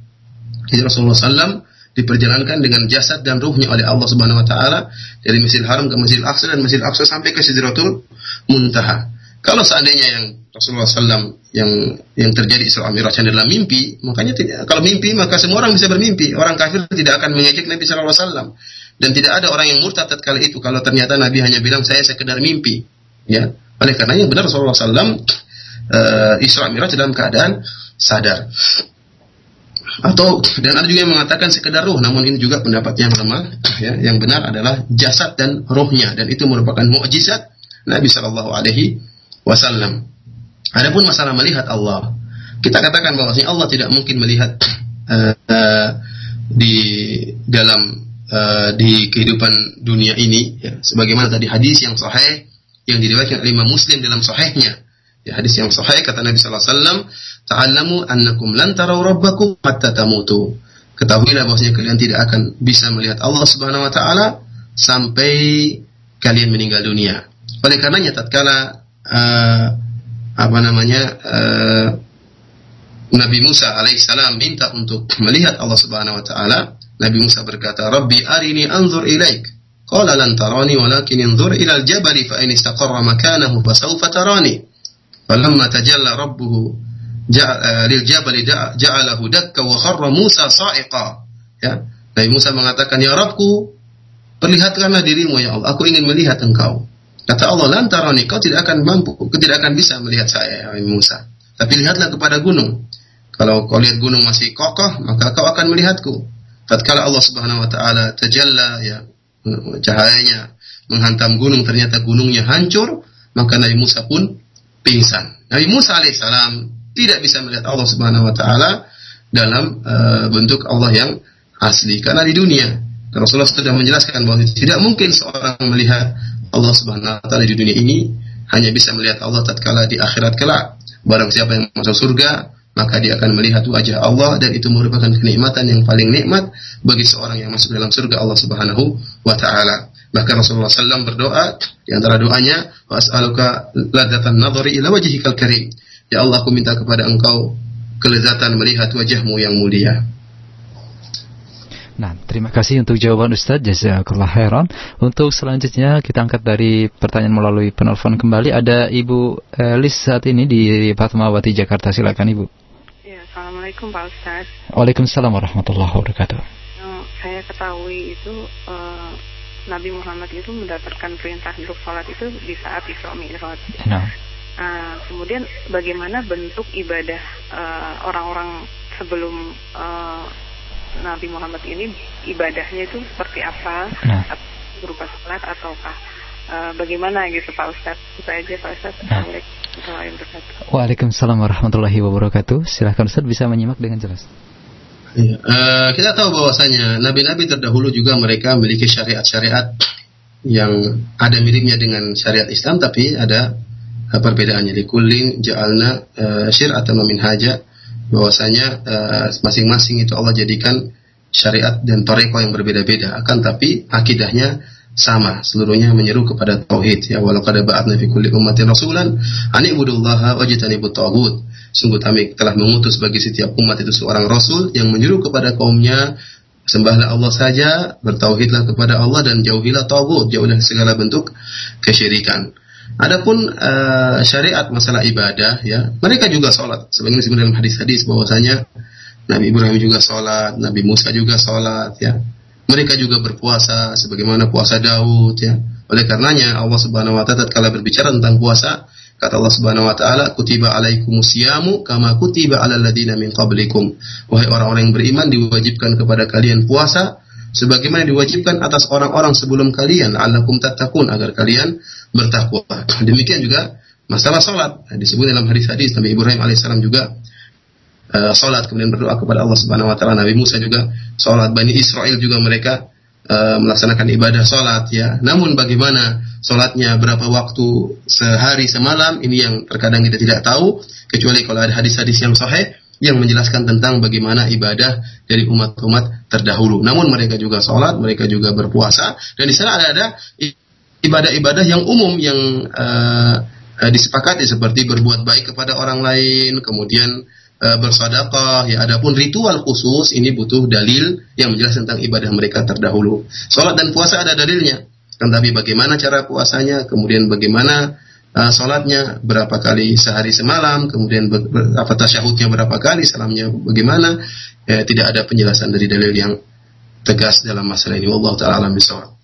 Jadi Rasulullah SAW diperjalankan dengan jasad dan ruhnya oleh Allah Subhanahu Wa Taala dari Masjidil Haram ke Masjidil Aqsa dan Masjidil Aqsa sampai ke Sidratul Muntaha. Kalau seandainya yang Rasulullah SAW yang yang terjadi Isra Mi'raj adalah mimpi, makanya tidak, kalau mimpi maka semua orang bisa bermimpi. Orang kafir tidak akan mengejek Nabi SAW dan tidak ada orang yang murtad tatkala itu kalau ternyata Nabi hanya bilang saya sekedar mimpi. Ya, oleh karenanya benar Rasulullah SAW uh, eh, Isra Mi'raj dalam keadaan sadar. Atau dan ada juga yang mengatakan sekedar ruh, namun ini juga pendapat yang lemah. Ya, yang benar adalah jasad dan rohnya dan itu merupakan mukjizat Nabi Shallallahu Alaihi Wasallam. Adapun masalah melihat Allah, kita katakan bahwasanya Allah tidak mungkin melihat uh, uh, di dalam uh, di kehidupan dunia ini, ya, sebagaimana tadi hadis yang sahih yang diriwayatkan oleh Imam Muslim dalam sahihnya. Ya, hadis yang sahih kata Nabi sallallahu alaihi wasallam, "Ta'allamu annakum lan tarau rabbakum hatta tamutu." Ketahuilah bahwasanya kalian tidak akan bisa melihat Allah Subhanahu wa taala sampai kalian meninggal dunia. Oleh karenanya tatkala uh, apa namanya uh, Nabi Musa alaihissalam minta untuk melihat Allah Subhanahu wa taala, Nabi Musa berkata, "Rabbi arini anzur ilaik." Qala lan tarani walakin anzur ila al-jabali fa in istaqarra makanahu fa sawfa tarani. Falamma tajalla rabbuhu eh, lil jabali ja'alahu dakka wa kharra Musa sa'iqa. Ya. Nabi Musa mengatakan, "Ya Rabbku, perlihatkanlah dirimu ya Allah, aku ingin melihat engkau." Kata Allah, lantarani, kau tidak akan mampu, kau tidak akan bisa melihat saya, ya Musa. Tapi lihatlah kepada gunung. Kalau kau lihat gunung masih kokoh, maka kau akan melihatku. Tatkala Allah Subhanahu wa taala tajalla ya cahayanya menghantam gunung ternyata gunungnya hancur, maka Nabi Musa pun pingsan. Nabi Musa alaihissalam tidak bisa melihat Allah Subhanahu wa taala dalam uh, bentuk Allah yang asli karena di dunia Rasulullah sudah menjelaskan bahwa tidak mungkin seorang melihat Allah Subhanahu wa taala di dunia ini hanya bisa melihat Allah tatkala di akhirat kelak. Barang siapa yang masuk surga, maka dia akan melihat wajah Allah dan itu merupakan kenikmatan yang paling nikmat bagi seorang yang masuk dalam surga Allah Subhanahu wa taala. Bahkan Rasulullah SAW berdoa di antara doanya, "Was'aluka ladzatan nadhari ila wajhikal karim." Ya Allah, aku minta kepada Engkau kelezatan melihat wajahmu yang mulia. Nah, terima kasih untuk jawaban Ustaz. Jazakallah khairan. Untuk selanjutnya kita angkat dari pertanyaan melalui penelpon kembali. Ada Ibu Elis saat ini di Fatmawati Jakarta. Silakan Ibu. Ya, Assalamualaikum Pak Ustaz. Waalaikumsalam warahmatullahi wabarakatuh. Yang saya ketahui itu uh, Nabi Muhammad itu mendapatkan perintah untuk sholat itu di saat Isra Mi'raj. Nah. Uh, kemudian bagaimana bentuk ibadah eh, orang-orang uh, sebelum uh, Nabi Muhammad ini ibadahnya itu seperti apa? Nah. Berupa salat ataukah uh, bagaimana gitu Pak Ustadz? Itu aja Pak Ustadz. Nah. Waalaikumsalam warahmatullahi wabarakatuh. Silahkan Ustaz bisa menyimak dengan jelas. Ya, uh, kita tahu bahwasanya nabi-nabi terdahulu juga mereka memiliki syariat-syariat yang ada miripnya dengan syariat Islam tapi ada uh, perbedaannya. Di kulin ja'alna uh, atau mamin haja bahwasanya uh, masing-masing itu Allah jadikan syariat dan toreko yang berbeda-beda. Akan tapi akidahnya sama seluruhnya menyeru kepada tauhid. Ya walau kada ba'atna fi kulli ummatin rasulan an ibudullaha wajtanibut tagut sungguh kami telah mengutus bagi setiap umat itu seorang rasul yang menyeru kepada kaumnya sembahlah Allah saja bertauhidlah kepada Allah dan jauhilah tagut jauhilah segala bentuk kesyirikan Adapun uh, syariat masalah ibadah ya mereka juga sholat sebagaimana disebut dalam hadis-hadis bahwasanya Nabi Ibrahim juga sholat Nabi Musa juga sholat ya mereka juga berpuasa sebagaimana puasa Daud ya. Oleh karenanya Allah Subhanahu wa taala tatkala berbicara tentang puasa, kata Allah Subhanahu wa taala, "Kutiba alaikumusyamu kama kutiba alal ladina min qablikum." Wahai orang-orang yang beriman diwajibkan kepada kalian puasa sebagaimana diwajibkan atas orang-orang sebelum kalian, alakum tattaqun agar kalian bertakwa. Demikian juga masalah salat. Disebut dalam hadis-hadis Nabi Ibrahim alaihissalam juga uh, salat kemudian berdoa kepada Allah Subhanahu wa taala. Nabi Musa juga salat. Bani Israel juga mereka uh, melaksanakan ibadah salat ya. Namun bagaimana salatnya berapa waktu sehari semalam ini yang terkadang kita tidak tahu kecuali kalau ada hadis-hadis yang sahih yang menjelaskan tentang bagaimana ibadah dari umat-umat terdahulu. Namun mereka juga sholat, mereka juga berpuasa, dan di sana ada ada ibadah-ibadah yang umum yang uh, disepakati seperti berbuat baik kepada orang lain, kemudian e, bersedekah ya adapun ritual khusus ini butuh dalil yang menjelaskan tentang ibadah mereka terdahulu salat dan puasa ada dalilnya kan tapi bagaimana cara puasanya kemudian bagaimana uh, salatnya berapa kali sehari semalam kemudian ber, ber, apa tasyahudnya berapa kali salamnya bagaimana ya, tidak ada penjelasan dari dalil yang tegas dalam masalah ini wallahu taala alam bisawab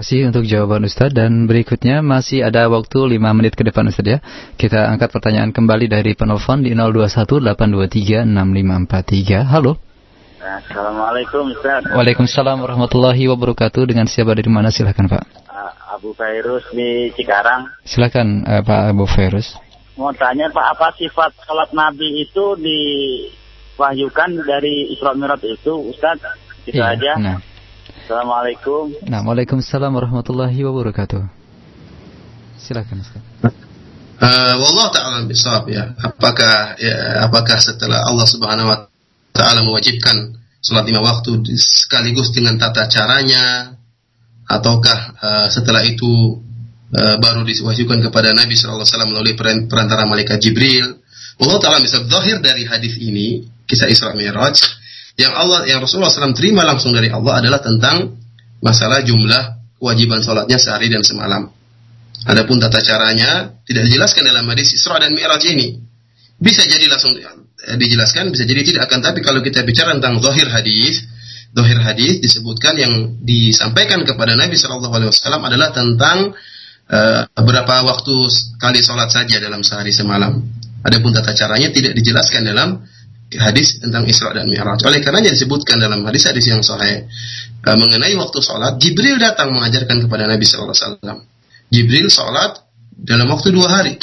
kasih untuk jawaban Ustadz dan berikutnya masih ada waktu 5 menit ke depan Ustadz ya. Kita angkat pertanyaan kembali dari penelpon di 0218236543. Halo. Assalamualaikum Ustaz. Waalaikumsalam warahmatullahi wabarakatuh. Dengan siapa dari mana silahkan Pak? Abu Fairus di Cikarang. Silakan uh, Pak Abu Fairus. Mau tanya Pak apa sifat salat Nabi itu diwahyukan dari Isra Mi'raj itu Ustaz? Itu iya, aja. Nah. Assalamualaikum. Nah, Waalaikumsalam warahmatullahi wabarakatuh. Silakan Ustaz. Uh, wallah taala bisawab ya. Apakah ya apakah setelah Allah Subhanahu wa taala mewajibkan salat lima waktu sekaligus dengan tata caranya ataukah uh, setelah itu uh, baru diwajibkan kepada Nabi wasallam melalui perantara malaikat Jibril? Allah taala bisa zahir dari hadis ini kisah Isra Mi'raj yang Allah yang Rasulullah SAW terima langsung dari Allah adalah tentang masalah jumlah kewajiban sholatnya sehari dan semalam. Adapun tata caranya tidak dijelaskan dalam hadis Isra dan Mi'raj ini. Bisa jadi langsung dijelaskan, bisa jadi tidak akan. Tapi kalau kita bicara tentang zahir hadis, zahir hadis disebutkan yang disampaikan kepada Nabi Shallallahu Alaihi Wasallam adalah tentang uh, berapa waktu kali sholat saja dalam sehari semalam. Adapun tata caranya tidak dijelaskan dalam hadis tentang Isra dan Mi'raj. Oleh karenanya disebutkan dalam hadis-hadis yang sahih uh, mengenai waktu sholat, Jibril datang mengajarkan kepada Nabi Sallallahu Alaihi Wasallam. Jibril sholat dalam waktu dua hari.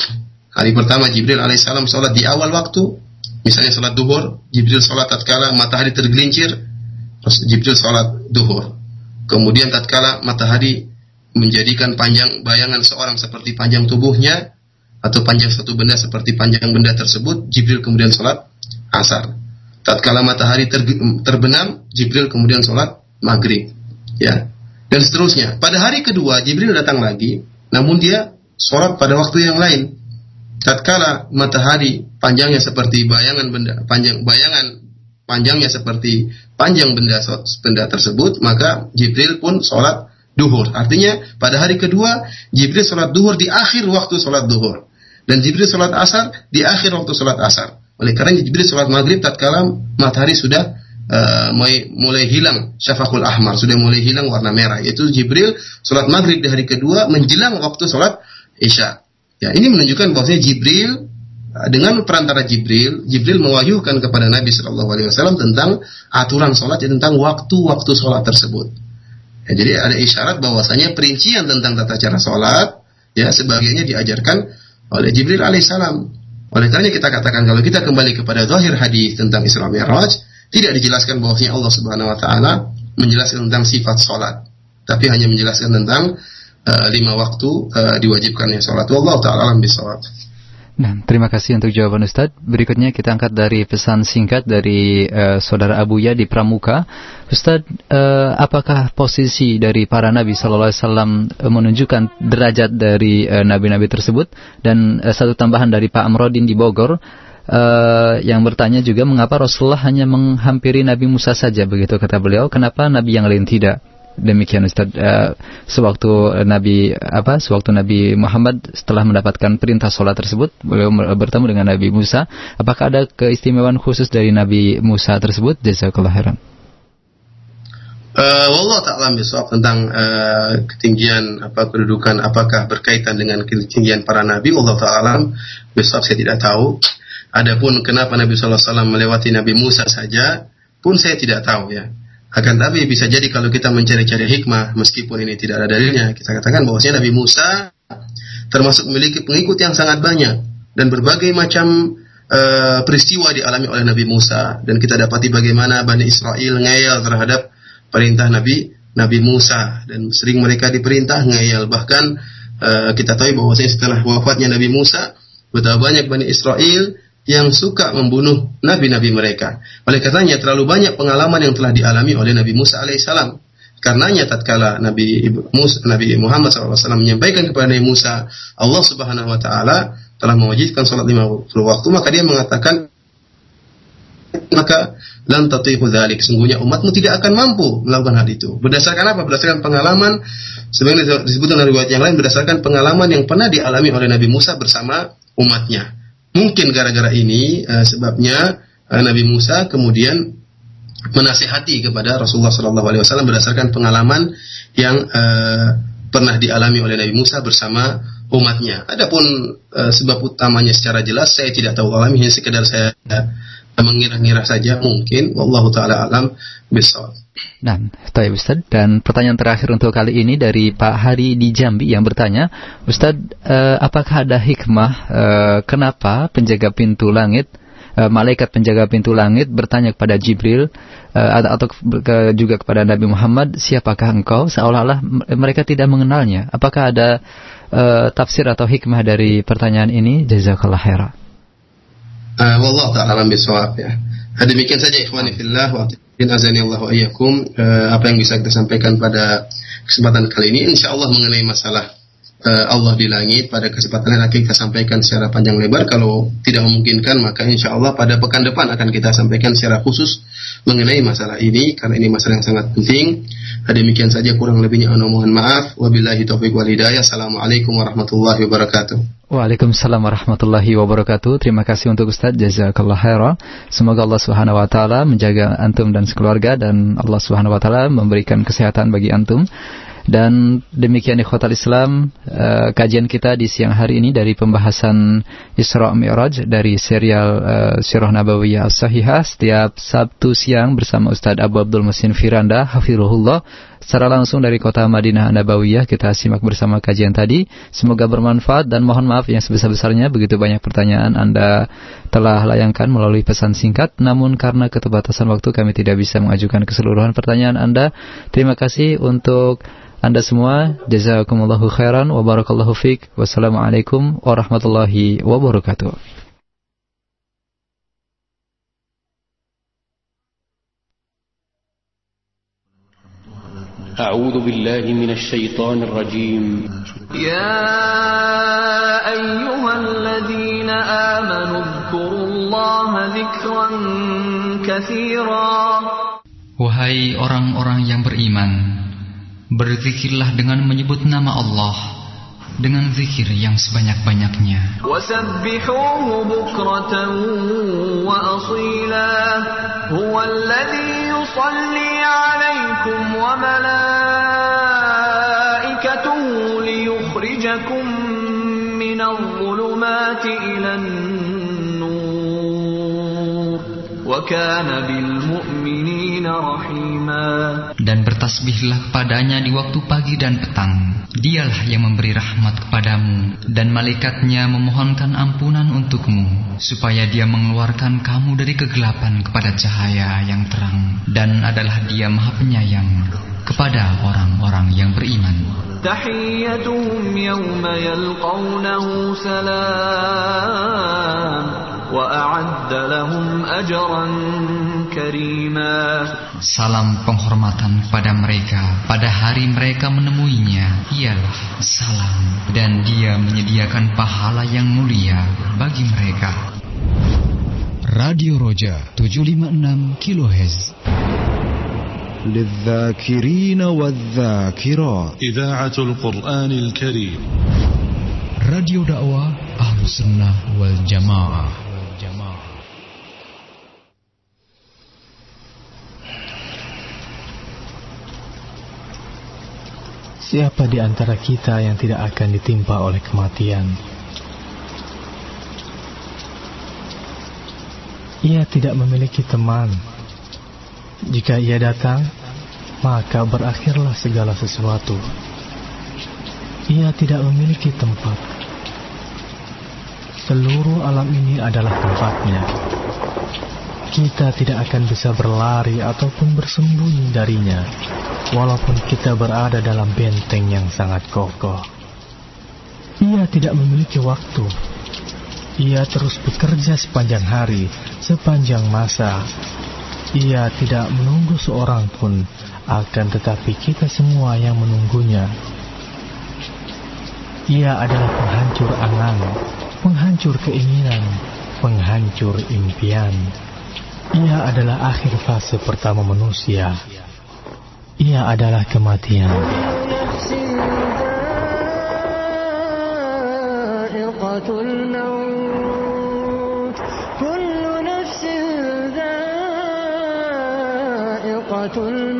Hari pertama Jibril alaihissalam sholat di awal waktu, misalnya sholat duhur, Jibril sholat tatkala matahari tergelincir, Jibril sholat duhur. Kemudian tatkala matahari menjadikan panjang bayangan seorang seperti panjang tubuhnya, atau panjang satu benda seperti panjang benda tersebut, Jibril kemudian sholat asar. Tatkala matahari ter, terbenam, Jibril kemudian sholat maghrib. Ya, dan seterusnya. Pada hari kedua, Jibril datang lagi, namun dia sholat pada waktu yang lain. Tatkala matahari panjangnya seperti bayangan benda, panjang bayangan panjangnya seperti panjang benda benda tersebut, maka Jibril pun sholat duhur. Artinya pada hari kedua Jibril sholat duhur di akhir waktu sholat duhur. Dan Jibril sholat asar di akhir waktu sholat asar. Oleh karena Jibril sholat maghrib tatkala matahari sudah uh, mulai, mulai hilang syafakul ahmar, sudah mulai hilang warna merah. Yaitu Jibril sholat maghrib di hari kedua menjelang waktu sholat isya. Ya, ini menunjukkan bahwasanya Jibril eh, dengan perantara Jibril, Jibril mewahyukan kepada Nabi Shallallahu Alaihi Wasallam tentang aturan sholat, ya, tentang waktu-waktu sholat tersebut. Ya, jadi ada isyarat bahwasanya perincian tentang tata cara sholat, ya sebagainya diajarkan oleh Jibril alaihissalam. Oleh karena kita katakan kalau kita kembali kepada zahir hadis tentang Isra Mi'raj, tidak dijelaskan bahwasanya Allah Subhanahu wa taala menjelaskan tentang sifat salat, tapi hanya menjelaskan tentang uh, lima waktu uh, diwajibkannya salat. Wallahu taala alam bisawab. Nah, terima kasih untuk jawaban Ustaz. Berikutnya kita angkat dari pesan singkat dari uh, saudara Abuya di Pramuka. Ustaz, uh, apakah posisi dari para nabi sallallahu alaihi wasallam menunjukkan derajat dari nabi-nabi uh, tersebut dan uh, satu tambahan dari Pak Amrodin di Bogor Uh, yang bertanya juga mengapa Rasulullah hanya menghampiri Nabi Musa saja begitu kata beliau kenapa Nabi yang lain tidak demikian Ustaz. Uh, sewaktu Nabi apa sewaktu Nabi Muhammad setelah mendapatkan perintah sholat tersebut beliau bertemu dengan Nabi Musa apakah ada keistimewaan khusus dari Nabi Musa tersebut? Jazakallahu khairan. Uh, Wallah ta'ala bisawab tentang uh, ketinggian apa kedudukan apakah berkaitan dengan ketinggian para nabi. Allah ta'ala besok saya tidak tahu. Adapun kenapa Nabi SAW melewati Nabi Musa saja pun saya tidak tahu ya akan tapi bisa jadi kalau kita mencari-cari hikmah, meskipun ini tidak ada dalilnya, kita katakan bahwasanya Nabi Musa termasuk memiliki pengikut yang sangat banyak dan berbagai macam uh, peristiwa dialami oleh Nabi Musa. Dan kita dapati bagaimana Bani Israel ngeyel terhadap perintah Nabi Nabi Musa. Dan sering mereka diperintah ngeyel. Bahkan uh, kita tahu bahwasanya setelah wafatnya Nabi Musa betapa banyak Bani Israel yang suka membunuh nabi-nabi mereka. Oleh karenanya terlalu banyak pengalaman yang telah dialami oleh Nabi Musa alaihissalam. Karenanya tatkala Nabi Musa, Nabi Muhammad SAW menyampaikan kepada Nabi Musa, Allah Subhanahu Wa Taala telah mewajibkan sholat lima waktu, maka dia mengatakan maka lan tatihu dzalik sungguhnya umatmu tidak akan mampu melakukan hal itu berdasarkan apa berdasarkan pengalaman sebenarnya disebutkan dari riwayat yang lain berdasarkan pengalaman yang pernah dialami oleh Nabi Musa bersama umatnya Mungkin gara-gara ini uh, sebabnya uh, Nabi Musa kemudian menasihati kepada Rasulullah SAW berdasarkan pengalaman yang uh, pernah dialami oleh Nabi Musa bersama umatnya. Adapun uh, sebab utamanya secara jelas saya tidak tahu alami hanya sekedar saya mengira-ngira saja mungkin wallahu taala alam bisawab. Nah, Taib Ustaz. Dan pertanyaan terakhir untuk kali ini dari Pak Hari di Jambi yang bertanya, Ustaz, eh, apakah ada hikmah eh, kenapa penjaga pintu langit, eh, malaikat penjaga pintu langit bertanya kepada Jibril eh, atau juga kepada Nabi Muhammad, siapakah engkau? Seolah-olah mereka tidak mengenalnya. Apakah ada eh, tafsir atau hikmah dari pertanyaan ini? Jazakallah khairan. Uh, Wallah ta'ala bisawab ya. Demikian saja ikhwani fillah wa azani Allah wa iyyakum. Uh, apa yang bisa kita sampaikan pada kesempatan kali ini? Insyaallah mengenai masalah uh, Allah di langit. Pada kesempatan yang akan kita sampaikan secara panjang lebar. Kalau tidak memungkinkan maka insyaallah pada pekan depan akan kita sampaikan secara khusus mengenai masalah ini. Karena ini masalah yang sangat penting. Demikian saja kurang lebihnya mohon maaf. Wabillahi taufik wal hidayah. Assalamualaikum warahmatullahi wabarakatuh Waalaikumsalam warahmatullahi wabarakatuh. Terima kasih untuk Ustaz Jazakallah khairan. Semoga Allah Subhanahu wa taala menjaga antum dan sekeluarga dan Allah Subhanahu wa taala memberikan kesehatan bagi antum. Dan demikian ikhwatal Islam uh, kajian kita di siang hari ini dari pembahasan Isra Mi'raj dari serial uh, Sirah Nabawiyah As-Sahihah setiap Sabtu siang bersama Ustaz Abu Abdul Musin Firanda Hafirullah secara langsung dari kota Madinah Nabawiyah kita simak bersama kajian tadi. Semoga bermanfaat dan mohon maaf yang sebesar-besarnya begitu banyak pertanyaan Anda telah layangkan melalui pesan singkat. Namun karena keterbatasan waktu kami tidak bisa mengajukan keseluruhan pertanyaan Anda. Terima kasih untuk anda semua. Jazakumullahu khairan wa barakallahu fiq. Wassalamualaikum warahmatullahi wabarakatuh. أعوذ بالله من الشيطان الرجيم يا أيها الذين آمنوا اذكروا الله ذكرا كثيرا Wahai orang-orang yang beriman, berzikirlah dengan menyebut nama Allah dengan zikir yang sebanyak-banyaknya. وسبحوه بكرة وأصيلا. هو الذي يصلي عليكم وملائكته ليخرجكم من الظلمات إلى النور. وكان بالمؤمنين رحيما. Dan bertasbihlah kepadanya di waktu pagi dan petang. Dialah yang memberi rahmat kepadamu Dan malaikatnya memohonkan ampunan untukmu Supaya dia mengeluarkan kamu dari kegelapan kepada cahaya yang terang Dan adalah dia maha penyayang kepada orang-orang yang beriman. Tahiyyatuhum yawma yalqawnahu salam. وأعد لهم أجرا كريما Salam penghormatan pada mereka pada hari mereka menemuinya ialah salam dan dia menyediakan pahala yang mulia bagi mereka. Radio Roja 756 kHz للذاكرين والذاكرات إذاعة القرآن الكريم راديو دعوة أهل السنة والجماعة Siapa di antara kita yang tidak akan ditimpa oleh kematian? Ia tidak memiliki teman. Jika ia datang, maka berakhirlah segala sesuatu. Ia tidak memiliki tempat. Seluruh alam ini adalah tempatnya. Kita tidak akan bisa berlari ataupun bersembunyi darinya, walaupun kita berada dalam benteng yang sangat kokoh. Ia tidak memiliki waktu. Ia terus bekerja sepanjang hari, sepanjang masa. Ia tidak menunggu seorang pun, akan tetapi kita semua yang menunggunya. Ia adalah penghancur angan, penghancur keinginan, penghancur impian. Ia adalah akhir fase pertama manusia. Ia adalah kematian.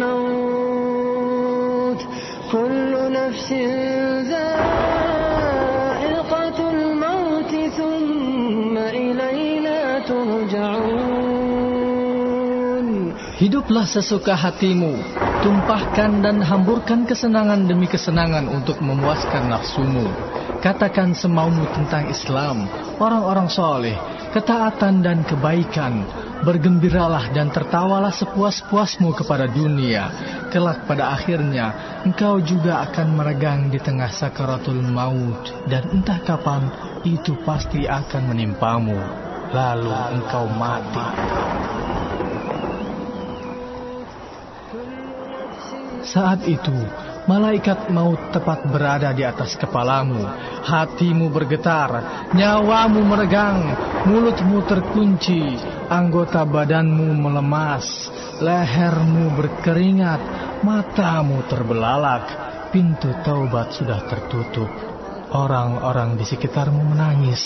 الموت كل نفس Hiduplah sesuka hatimu, tumpahkan dan hamburkan kesenangan demi kesenangan untuk memuaskan nafsumu. Katakan semaumu tentang Islam, orang-orang soleh, ketaatan dan kebaikan. Bergembiralah dan tertawalah sepuas-puasmu kepada dunia. Kelak pada akhirnya, engkau juga akan meregang di tengah sakaratul maut. Dan entah kapan, itu pasti akan menimpamu. Lalu engkau mati. Saat itu, malaikat maut tepat berada di atas kepalamu. Hatimu bergetar, nyawamu meregang, mulutmu terkunci, anggota badanmu melemas, lehermu berkeringat, matamu terbelalak, pintu taubat sudah tertutup. Orang-orang di sekitarmu menangis,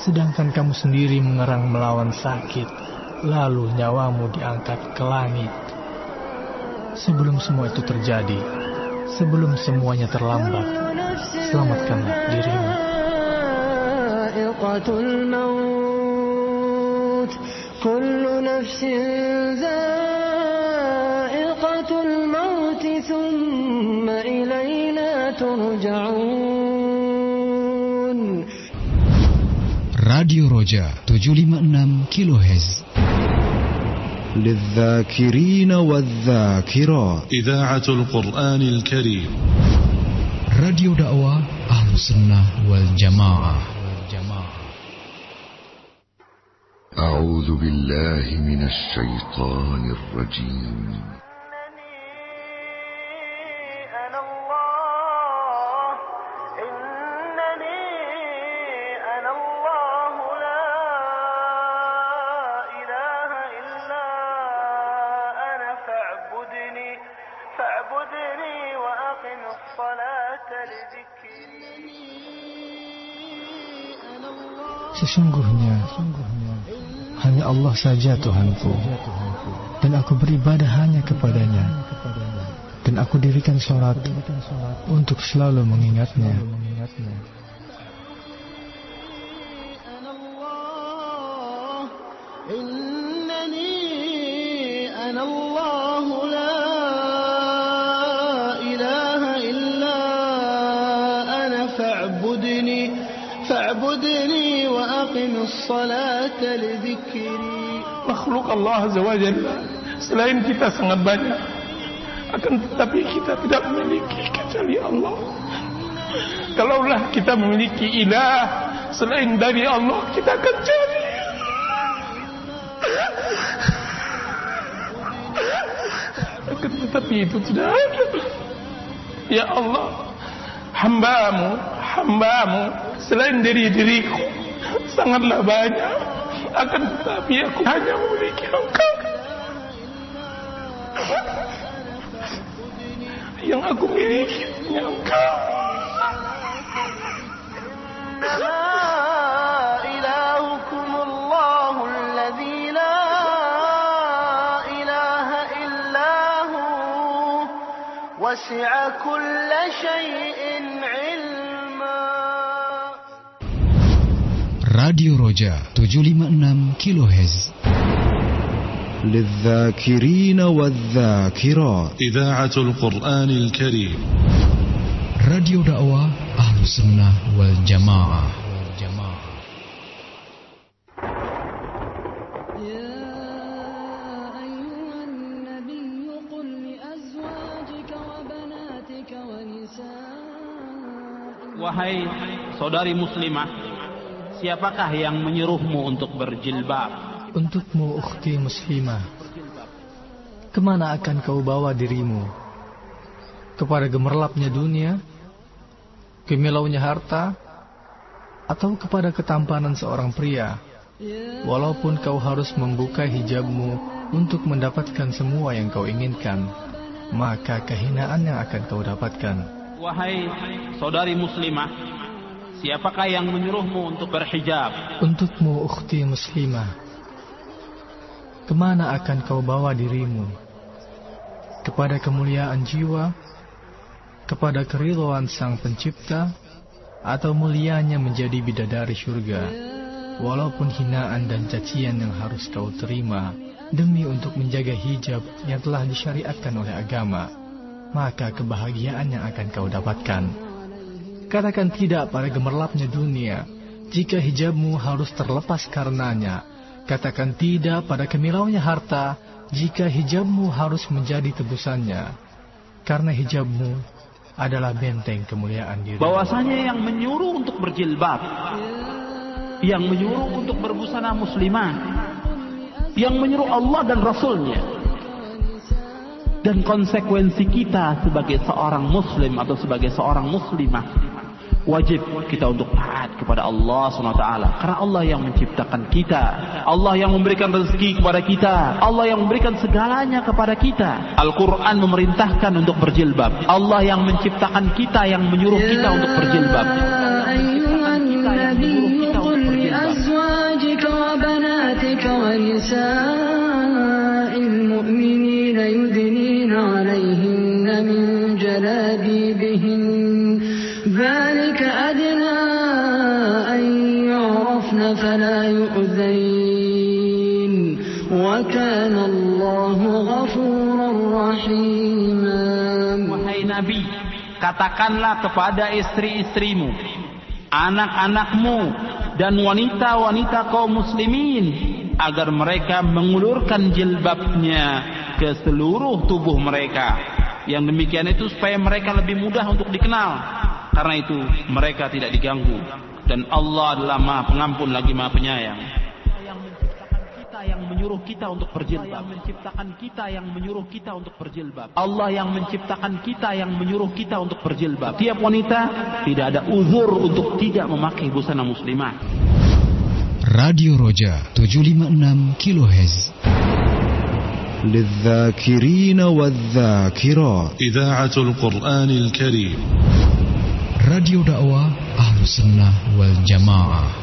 sedangkan kamu sendiri mengerang melawan sakit. Lalu nyawamu diangkat ke langit. Sebelum semua itu terjadi, sebelum semuanya terlambat, selamatkanlah dirimu. كل نفس ذائقة الموت ثم إلينا ترجعون Radio Roja 756 kHz للذاكرين والذاكرات. إذاعة القرآن الكريم. راديو دعوة أهل السنة والجماعة. أعوذ بالله من الشيطان الرجيم. Sesungguhnya, hanya Allah saja Tuhanku, dan aku beribadah hanya kepadanya, dan aku dirikan sholat untuk selalu mengingatnya. Makhluk Allah Azza wa Jalla selain kita sangat banyak akan tetapi kita tidak memiliki kecuali Allah. Kalaulah kita memiliki ilah selain dari Allah kita akan cari akan tetapi itu tidak ada. Ya Allah hambamu hambamu selain dari diriku sangatlah banyak akan tetapi aku hanya memiliki engkau yang aku miliki hanya engkau إلهكم الله الذي لا إله إلا هو وسع كل شيء راديو رجاء 756 كيلو هز للذاكرين والذاكرات. إذاعة القرآن الكريم. راديو دعوة أهل السنة والجماعة. وهي saudari مسلمة. Siapakah yang menyuruhmu untuk berjilbab? Untukmu ukhti muslimah Ke mana akan kau bawa dirimu? Kepada gemerlapnya dunia? Kemilaunya harta? Atau kepada ketampanan seorang pria? Walaupun kau harus membuka hijabmu untuk mendapatkan semua yang kau inginkan Maka kehinaan yang akan kau dapatkan Wahai saudari muslimah, siapakah yang menyuruhmu untuk berhijab? Untukmu ukhti muslimah Ke mana akan kau bawa dirimu? Kepada kemuliaan jiwa? Kepada keridhaan sang pencipta? Atau mulianya menjadi bidadari surga? Walaupun hinaan dan cacian yang harus kau terima Demi untuk menjaga hijab yang telah disyariatkan oleh agama Maka kebahagiaan yang akan kau dapatkan Katakan tidak pada gemerlapnya dunia Jika hijabmu harus terlepas karenanya Katakan tidak pada kemilaunya harta jika hijabmu harus menjadi tebusannya. Karena hijabmu adalah benteng kemuliaan diri. Bahwasanya yang menyuruh untuk berjilbab, yang menyuruh untuk berbusana muslimah, yang menyuruh Allah dan Rasulnya, dan konsekuensi kita sebagai seorang muslim atau sebagai seorang muslimah wajib kita untuk taat kepada Allah SWT karena Allah yang menciptakan kita Allah yang memberikan rezeki kepada kita Allah yang memberikan segalanya kepada kita Al-Quran memerintahkan untuk berjilbab Allah yang menciptakan kita yang menyuruh kita untuk berjilbab ذلك وكان الله غفورا رحيما Wahai Nabi, katakanlah kepada istri-istrimu, anak-anakmu, dan wanita-wanita kaum muslimin agar mereka mengulurkan jilbabnya ke seluruh tubuh mereka. Yang demikian itu supaya mereka lebih mudah untuk dikenal. Karena itu mereka tidak diganggu dan Allah adalah Maha Pengampun lagi Maha Penyayang. yang menyuruh kita untuk berjilbab. menciptakan kita yang menyuruh kita untuk berjilbab. Allah yang menciptakan kita yang menyuruh kita untuk berjilbab. Tiap wanita tidak ada uzur untuk tidak memakai busana muslimah. Radio Roja 756 kHz للذاكرين والذاكرات إذاعة القرآن الكريم Radio dakwah Ahlu Sunnah wal Jamaah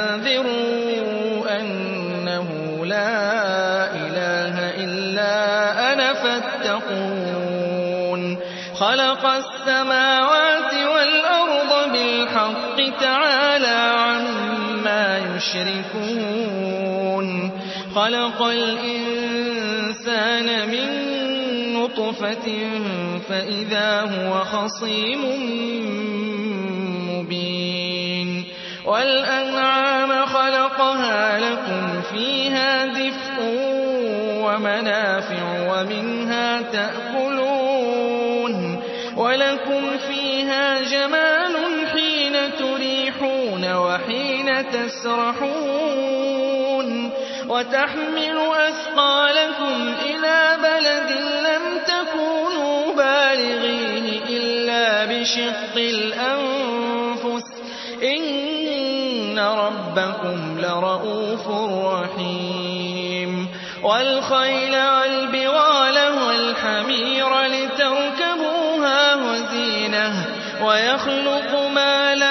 السماوات والأرض بالحق تعالى عما يشركون. خلق الإنسان من نطفة فإذا هو خصيم مبين. والأنعام خلقها لكم فيها دفء ومنافع ومنها تأكلون. ولكم فيها جمال حين تريحون وحين تسرحون وتحمل أثقالكم إلى بلد لم تكونوا بالغيه إلا بشق الأنفس إن ربكم لرؤوف رحيم والخيل والبغال والحمير ويخلق ما لا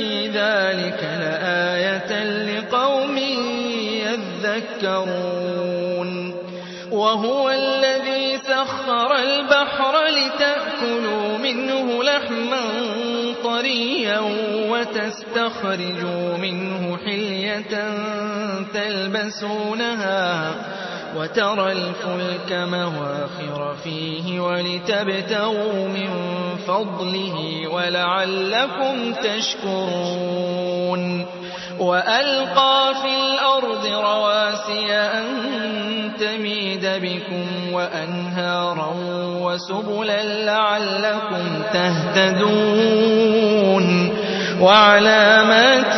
في ذلك لآية لقوم يذكرون. وهو الذي سخر البحر لتأكلوا منه لحما طريا وتستخرجوا منه حلية تلبسونها وترى الفلك مواخر فيه ولتبتغوا من فضله ولعلكم تشكرون. وألقى في الأرض رواسي أن تميد بكم وأنهارا وسبلا لعلكم تهتدون. وعلامات